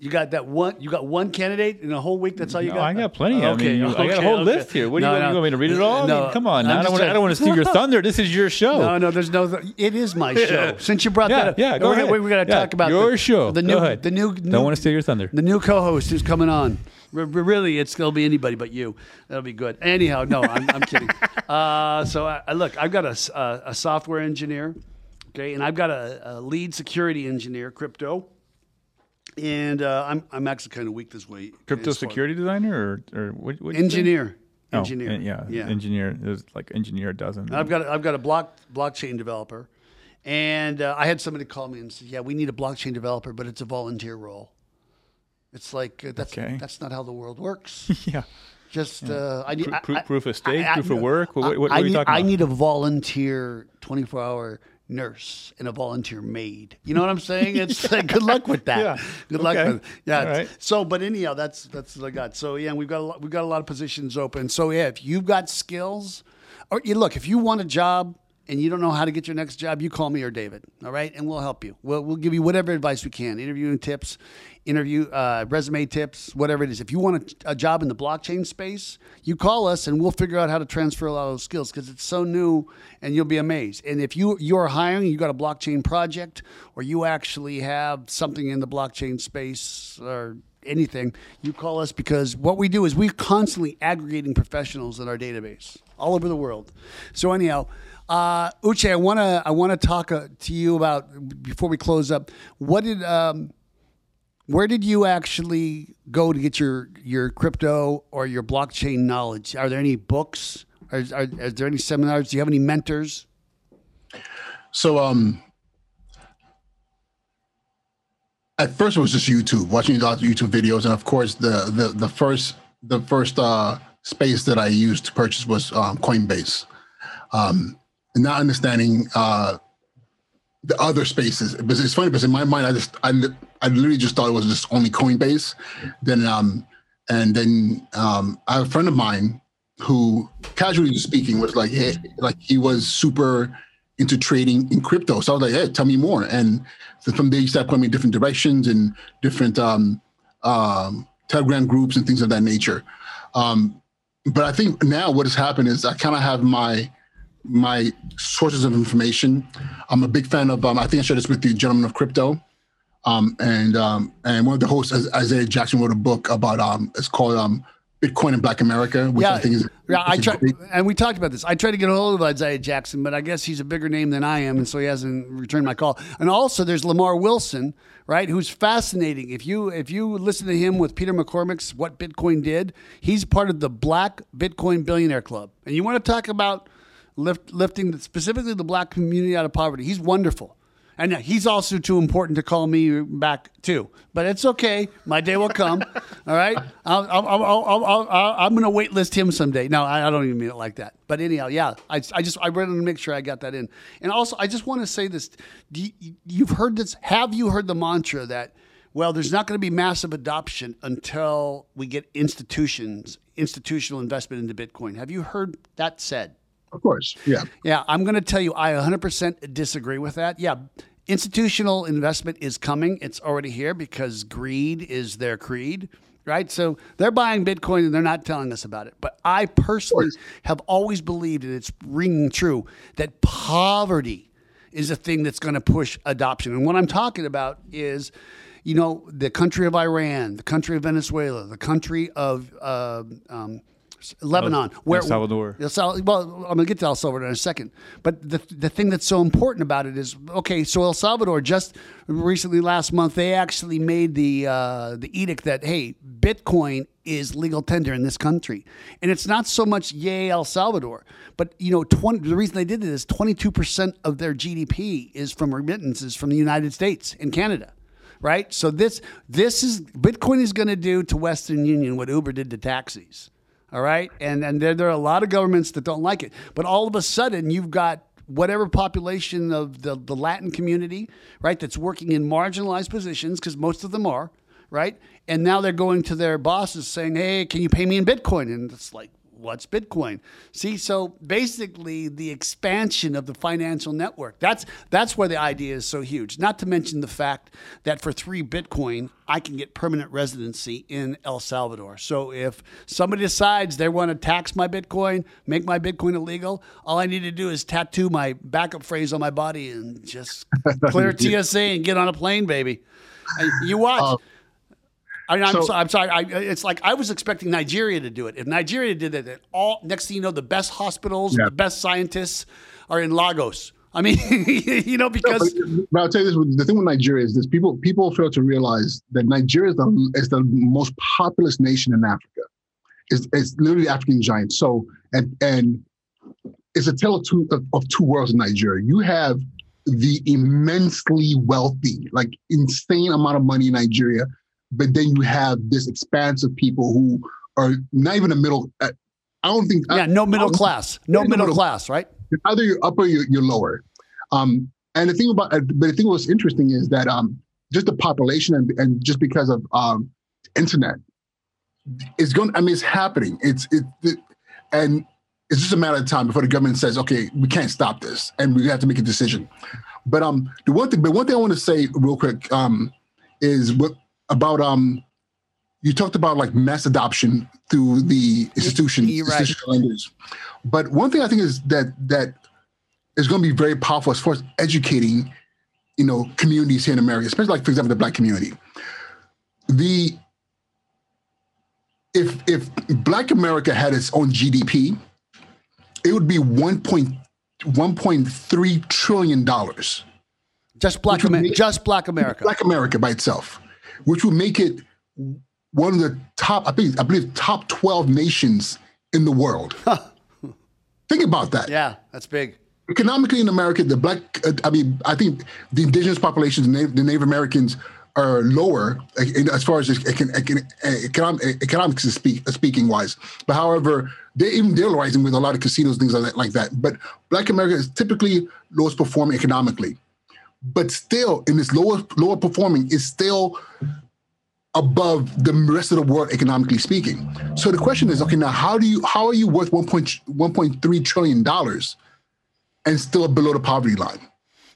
You got that one. You got one candidate in a whole week. That's all you No, got. I got plenty. Okay, I mean, you- I got a whole okay. list here. What do you, No, want, no. you want me to read it all? I mean, come on. I don't want. I don't want to steal your thunder. This is your show. No, no, there's no. It is my show. Since you brought Yeah, that up, yeah, go ahead. We're going to Yeah, talk about your the, show. The Go new, ahead. the new, new Don't want to steal your thunder. the new co-host who's coming on. R- really, it's gonna be anybody but you. That'll be good. Anyhow, no, I'm, I'm kidding. Uh, so I, I look, I've got a software engineer, okay, and I've got a, a lead security engineer, crypto, and uh, I'm I'm actually kind of weak this way. Crypto security designer or or what? what'd engineer, Oh, engineer, en- yeah, yeah. engineer. There's like engineer a dozen. I've got a, I've got a block blockchain developer, and uh, I had somebody call me and say, "Yeah, we need a blockchain developer, but it's a volunteer role." It's like uh, that's Okay. that's not how the world works. yeah. Just uh, I need Pro- I- proof of stake, I- I- proof of work? What- what- what I are you need, talking I need a volunteer twenty four hour nurse and a volunteer maid. You know what I'm saying? It's like, good luck with that. Yeah. Good luck with yeah. Right. So, but anyhow, that's that's what I got. So yeah, we've got a lot, we've got a lot of positions open. So yeah, if you've got skills, or you look, if you want a job and you don't know how to get your next job, you call me or David. All right, and we'll help you. We'll we'll give you whatever advice we can, interviewing tips, interview uh, resume tips, whatever it is. If you want a, a job in the blockchain space, you call us and we'll figure out how to transfer a lot of those skills because it's so new and you'll be amazed. And if you you're hiring, you got a blockchain project, or you actually have something in the blockchain space or anything, you call us because what we do is we're constantly aggregating professionals in our database all over the world. So anyhow, uh, Uche, I want to I want to talk uh, to you about before we close up. What did um, where did you actually go to get your your crypto or your blockchain knowledge? Are there any books? Are, are, are there any seminars? Do you have any mentors? So um at first it was just YouTube, watching lots of YouTube videos, and of course the the the first the first uh space that I used to purchase was um, Coinbase. Um and not understanding uh the other spaces. But it's funny because in my mind I just I, I literally just thought it was just only Coinbase. Then um and then um I have a friend of mine who casually speaking was like hey like he was super into trading in crypto. So I was like, hey, tell me more. And so from there, he started putting me different directions and different um, um, Telegram groups and things of that nature. Um, but I think now what has happened is I kind of have my my sources of information. I'm a big fan of. Um, I think I shared this with the Gentleman of Crypto. Um, and um, and one of the hosts, Isaiah Jackson, wrote a book about um, it's called um, Bitcoin in Black America, which Yeah, I think is yeah. I tried, and we talked about this. I tried to get a hold of Isaiah Jackson, but I guess he's a bigger name than I am, and so he hasn't returned my call. And also, there's Lamar Wilson, right? Who's fascinating. If you if you listen to him with Peter McCormack's "What Bitcoin Did," he's part of the Black Bitcoin Billionaire Club. And you want to talk about lift, lifting specifically the black community out of poverty? He's wonderful. And he's also too important to call me back too. But it's okay. My day will come. all right. I'll, I'll, I'll, I'll, i am going to waitlist him someday. No, I, I, don't even mean it like that. But anyhow, yeah, I, I just I wanted to make sure I got that in. And also, I just want to say this: you, you've heard this. Have you heard the mantra that? Well, there's not going to be massive adoption until we get institutions, institutional investment into Bitcoin. Have you heard that said? Of course. Yeah. Yeah. I'm going to tell you, I 100% disagree with that. Yeah. Institutional investment is coming. It's already here because greed is their creed, right? So they're buying Bitcoin and they're not telling us about it. But I personally have always believed, and it's ringing true, that poverty is a thing that's going to push adoption. And what I'm talking about is you know, the country of Iran, the country of Venezuela, the country of uh, um, Lebanon, where El Salvador. El Sal- well, I'm going to get to El Salvador in a second. But the the thing that's so important about it is okay. So El Salvador just recently last month they actually made the uh, the edict that hey, Bitcoin is legal tender in this country, and it's not so much yay El Salvador, but you know, 20, the reason they did it is 22 percent of their GDP is from remittances from the United States and Canada right? So this this is Bitcoin is going to do to Western Union what Uber did to taxis. All right. And, and there, there are a lot of governments that don't like it. But all of a sudden, you've got whatever population of the, the Latin community, right, that's working in marginalized positions, because most of them are, right? And now they're going to their bosses saying, hey, can you pay me in Bitcoin? And it's like, what's Bitcoin? See, so basically the expansion of the financial network. That's that's where the idea is so huge. Not to mention the fact that for 3 Bitcoin, I can get permanent residency in El Salvador. So if somebody decides they want to tax my Bitcoin, make my Bitcoin illegal, all I need to do is tattoo my backup phrase on my body and just clear TSA and get on a plane, baby. You watch. Uh, I mean, I'm, so, so, I'm sorry. I, it's like I was expecting Nigeria to do it. If Nigeria did it, all next thing you know, the best hospitals, yeah. the best scientists are in Lagos. I mean, you know, because. No, but, but, I'll tell you this: the thing with Nigeria is this: people people fail to realize that Nigeria is the, is the most populous nation in Africa. It's, it's literally African giant. So and and it's a tale of two of, of two worlds in Nigeria. You have the immensely wealthy, like insane amount of money in Nigeria but then you have this expanse of people who are not even a middle. Uh, I don't think. Yeah, no middle class. No middle, middle, class, right? Either you're upper, you're, you're lower. Um, and the thing about, uh, but the thing what's interesting is that um, just the population and, and just because of um, internet, it's going. I mean, it's happening. It's it, it, and it's just a matter of time before the government says, okay, we can't stop this, and we have to make a decision. But um, the one thing, but one thing I want to say real quick um, is what about um you talked about like mass adoption through the institution, right. institutional lenders. But one thing I think is that that is going to be very powerful as far as educating, you know, communities here in America, especially like for example the Black community. The if if Black America had its own GDP, it would be one point one point three trillion dollars. Just Black America. Just Black America. Black America by itself which would make it one of the top, I think, I believe, top 12 nations in the world. Think about that. Yeah, that's big. Economically in America, the black, uh, I mean, I think the indigenous populations, the Native, Americans, are lower as far as economics is speak, speaking wise. But however, they even they're rising with a lot of casinos, things like that, like that. But Black America is typically lowest performing economically but still in this lower lower performing is still above the rest of the world economically speaking. So the question is, okay, now how do you how are you worth 1.3 trillion dollars and still below the poverty line?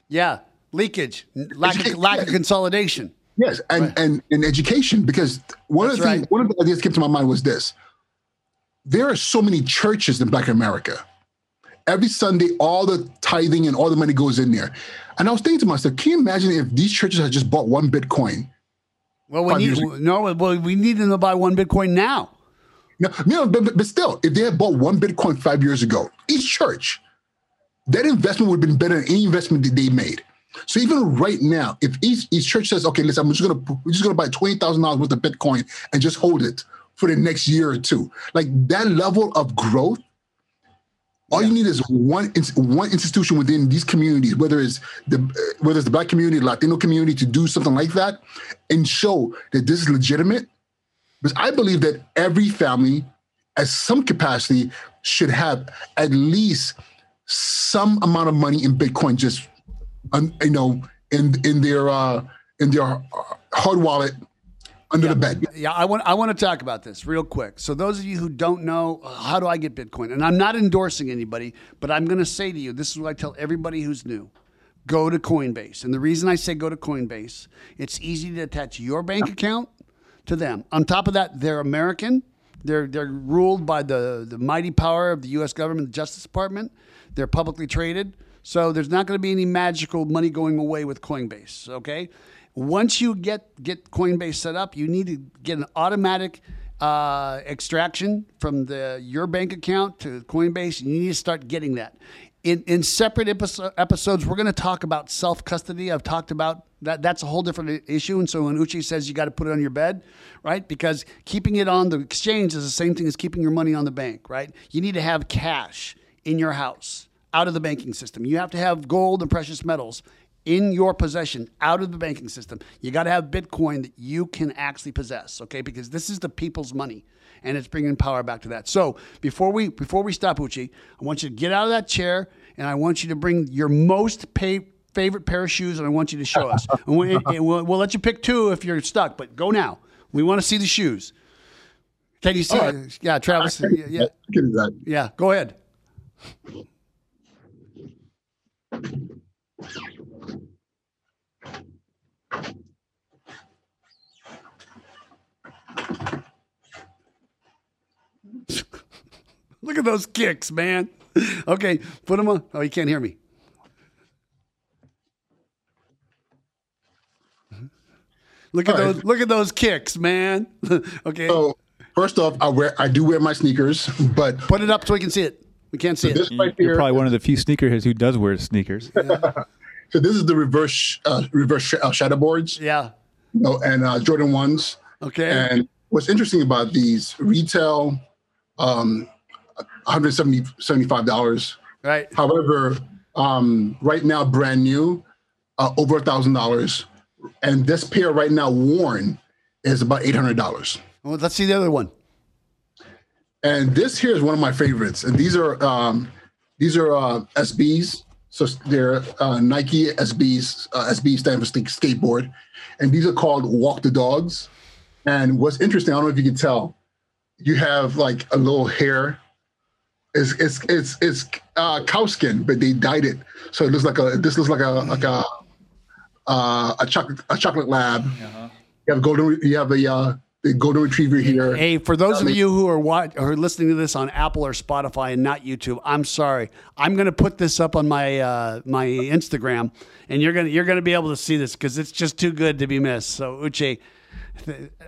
Yeah, leakage, lack of, lack of consolidation. Yes, and right. and and education because one That's of the things, right. one of the ideas that came to my mind was this: there are so many churches in Black America. Every Sunday, all the tithing and all the money goes in there. And I was thinking to myself, can you imagine if these churches had just bought one Bitcoin? Well, we need no. Well, we need them to buy one Bitcoin now. No, no, but, but still, if they had bought one Bitcoin five years ago, each church, that investment would have been better than any investment that they made. So even right now, if each, each church says, "Okay, listen, I'm just gonna we're just gonna buy twenty thousand dollars worth of Bitcoin and just hold it for the next year or two, like that level of growth All you need is one one institution within these communities, whether it's the whether it's the black community, Latino community, to do something like that and show that this is legitimate. Because I believe that every family, at some capacity, should have at least some amount of money in Bitcoin, just you know, in in their uh, in their uh, hard wallet under the bed. Yeah, I want I want to talk about this real quick. So those of you who don't know, how do I get Bitcoin? And I'm not endorsing anybody, but I'm going to say to you, this is what I tell everybody who's new. Go to Coinbase. And the reason I say go to Coinbase, it's easy to attach your bank account to them. On top of that, they're American. They're they're ruled by the the mighty power of the US government, the Justice Department. They're publicly traded. So there's not going to be any magical money going away with Coinbase, okay? Once you get get Coinbase set up, you need to get an automatic uh, extraction from the your bank account to Coinbase. and You need to start getting that. In in separate episo- episodes, we're going to talk about self custody. I've talked about that. That's a whole different issue. And so when Uche says you got to put it on your bed, right? Because keeping it on the exchange is the same thing as keeping your money on the bank, right? You need to have cash in your house out of the banking system. You have to have gold and precious metals in your possession out of the banking system. You got to have Bitcoin that you can actually possess, okay? Because this is the people's money and it's bringing power back to that. So, before we before we stop Uche, I want you to get out of that chair and I want you to bring your most pay, favorite pair of shoes and I want you to show us. and, we, and we'll, we'll let you pick two if you're stuck, but go now. We want to see the shoes. Can you see? right. Yeah, Travis. Yeah, yeah, Get it that. yeah, go ahead. Look at those kicks, man. Okay, put them on. Oh, you can't hear me. Look at All right. those. Look at those kicks, man. okay, So first off, I wear I do wear my sneakers, but put it up so we can see it. We can't see it. this right You're probably one of the few sneakerheads who does wear sneakers. So this is the reverse uh, reverse sh- uh, shadow boards, Yeah. you know, and uh, Jordan ones. Okay. And what's interesting about these retail, um, 170 75 dollars. right. However, um, right now, brand new, uh, over a thousand dollars, and this pair right now, worn, is about eight hundred dollars. Well, let's see the other one. And this here is one of my favorites. And these are um, these are uh, SBs. So they're uh, Nike SBs. Uh, SB stand for skateboard, and these are called Walk the Dogs. And what's interesting, I don't know if you can tell, you have like a little hair. It's it's it's it's uh, cow skin, but they dyed it so it looks like a this looks like a like a uh, a chocolate a chocolate lab. You have golden. You have a uh, the golden retriever here. Hey, for those of you who are watch, who are listening to this on Apple or Spotify and not YouTube, I'm sorry. I'm going to put this up on my uh, my Instagram, and you're gonna you're gonna be able to see this because it's just too good to be missed. So Uche,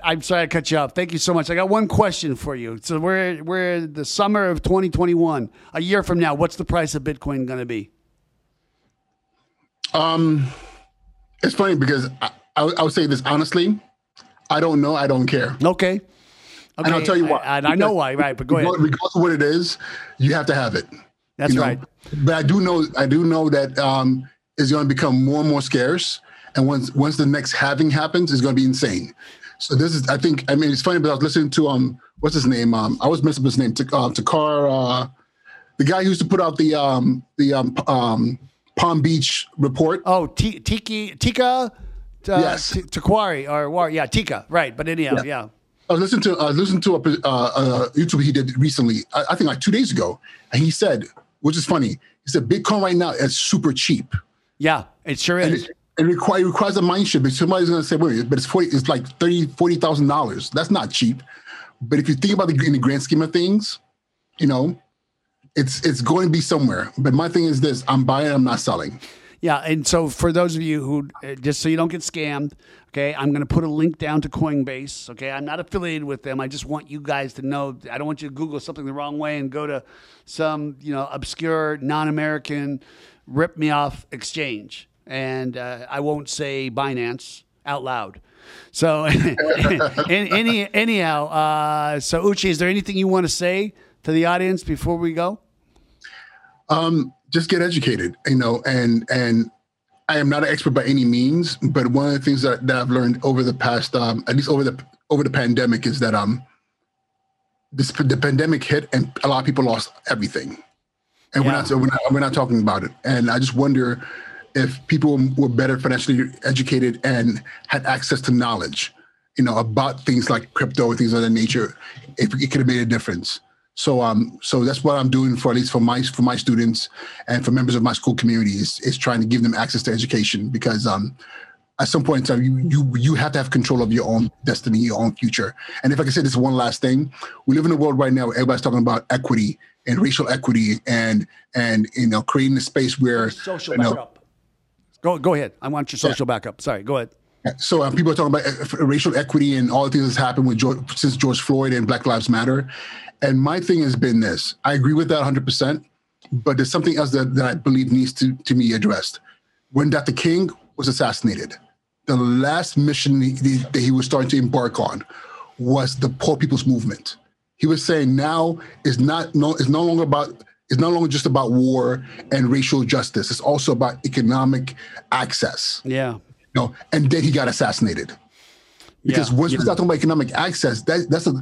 I'm sorry I cut you off. Thank you so much. I got one question for you. So we're we're the summer of 2021. A year from now, what's the price of Bitcoin going to be? Um, it's funny because I, I, would- I would say this honestly. I don't know. I don't care. Okay. Okay. And I'll tell you why. I, I know why. Right, but go ahead. Regardless regardless of what it is, you have to have it. That's you know? right. But I do know. I do know that um, it's going to become more and more scarce. And once once the next halving happens, it's going to be insane. So this is. I think. I mean, it's funny, but I was listening to um, what's his name? Um, I was messing up his name. Tak- uh, Takar, uh, the guy who used to put out the um, the um, um, Palm Beach report. Oh, T- Tiki Teeka. Uh, Yes. T- Taquari or War, yeah, Teeka, right? But anyhow, yeah. Yeah. I was listening to I was listening to a uh, uh, YouTube he did recently. I, I think like two days ago, and he said, which is funny. He said Bitcoin right now is super cheap. Yeah, it sure And is. it, it, require, it requires a mind shift. Somebody's going to say, wait, but it's 40, it's like 30, $40,000. That's not cheap. But if you think about the in the grand scheme of things, you know, it's it's going to be somewhere. But my thing is this: I'm buying, I'm not selling. Yeah, and so for those of you who, uh, just so you don't get scammed, okay, I'm going to put a link down to Coinbase. Okay, I'm not affiliated with them. I just want you guys to know. I don't want you to Google something the wrong way and go to some, you know, obscure, non-American, rip me off exchange. And uh, I won't say Binance out loud. So, any, any anyhow, uh, so Uche, is there anything you want to say to the audience before we go? Um, just get educated, you know, and and I am not an expert by any means, but one of the things that, that I've learned over the past, um, at least over the over the pandemic, is that um, this the pandemic hit and a lot of people lost everything, and we're Yeah. not we're not we're not talking about it. And I just wonder if people were better financially educated and had access to knowledge, you know, about things like crypto and things of that nature, if it could have made a difference. So um, so that's what I'm doing for at least for my for my students and for members of my school community is, is trying to give them access to education because um, at some point in time you you you have to have control of your own destiny, your own future. And if I can say this one last thing, we live in a world right now where everybody's talking about equity and racial equity and and you know creating a space where Social you know, backup. Go go ahead. I want your social backup. Sorry, go ahead. so uh, people are talking about uh, racial equity and all the things that's happened with George, since George Floyd and Black Lives Matter. And my thing has been this: I agree with that 100, percent but there's something else that, that I believe needs to to be addressed. When Dr. King was assassinated, the last mission he, that he was starting to embark on was the poor people's movement. He was saying now is not no is no longer about it's no longer just about war and racial justice. It's also about economic access Yeah. you know, and then he got assassinated. Because Yeah. once we start talking about economic access, that, that's a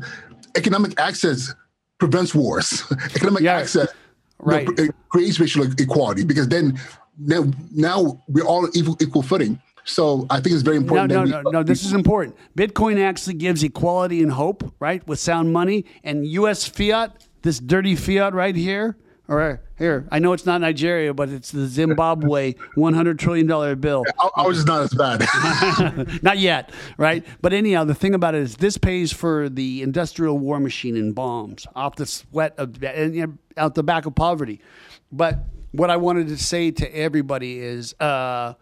economic access prevents wars. economic Yeah. access you know, Right. it creates racial equality because then now, now we're all equal equal footing. So I think it's very important. no, that no, we, no. This is important. Bitcoin actually gives equality and hope, right? With sound money and U.S. fiat, this dirty fiat right here, or here. I know it's not Nigeria, but it's the Zimbabwe $100 trillion bill. I, I was just not as bad. Not yet, right? But anyhow, the thing about it is this pays for the industrial war machine and bombs off the sweat of and you know, out the back of poverty. But what I wanted to say to everybody is, uh,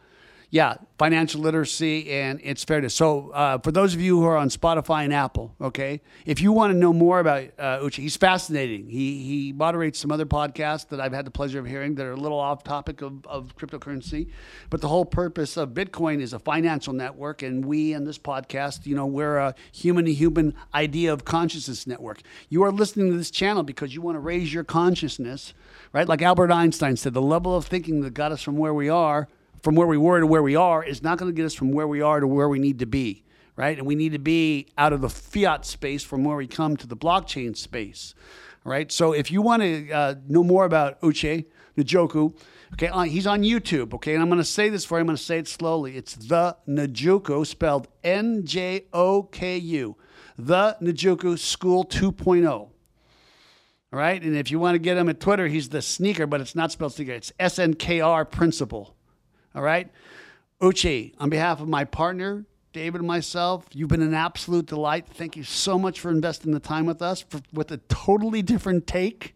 yeah, financial literacy and it's fair to. So uh, for those of you who are on Spotify and Apple, okay, if you want to know more about uh, Uche, he's fascinating. He he moderates some other podcasts that I've had the pleasure of hearing that are a little off topic of, of cryptocurrency, but the whole purpose of Bitcoin is a financial network, and we in this podcast, you know, we're a human to human idea of consciousness network. You are listening to this channel because you want to raise your consciousness, right? Like Albert Einstein said, the level of thinking that got us from where we are from where we were to where we are is not going to get us from where we are to where we need to be, right? And we need to be out of the fiat space from where we come to the blockchain space, right? So if you want to uh, know more about Uche Njoku, okay, uh, he's on YouTube, okay, and I'm going to say this for you. I'm going to say it slowly. It's the Njoku, spelled N J O K U, the Njoku School 2.0. All right, and if you want to get him at Twitter, he's the sneaker, but it's not spelled sneaker. It's S N K R Principal. All right. Uche, on behalf of my partner, David, and myself, you've been an absolute delight. Thank you so much for investing the time with us for, with a totally different take.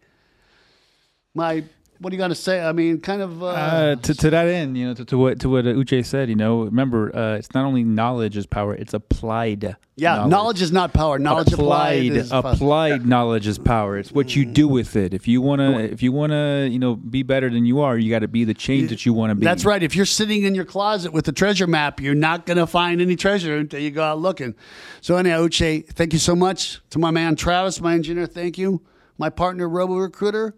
My, what are you going to say? I mean, kind of. Uh, Uh, to, to that end, you know, to, to what to what Uche said, you know, remember, uh, it's not only knowledge is power; it's applied. yeah, knowledge. is not power. Knowledge applied, applied is applied knowledge is power. It's what you do with it. If you wanna, if you wanna, you know, be better than you are, you got to be the change that you want to be. That's right. If you're sitting in your closet with the treasure map, you're not going to find any treasure until you go out looking. So, anyhow, Uche, thank you so much. To my man Travis, my engineer, thank you. My partner, Robo Recruiter,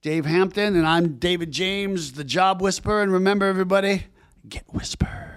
Dave Hampton, and I'm David James, the Job Whisperer. And remember, everybody, get whispered.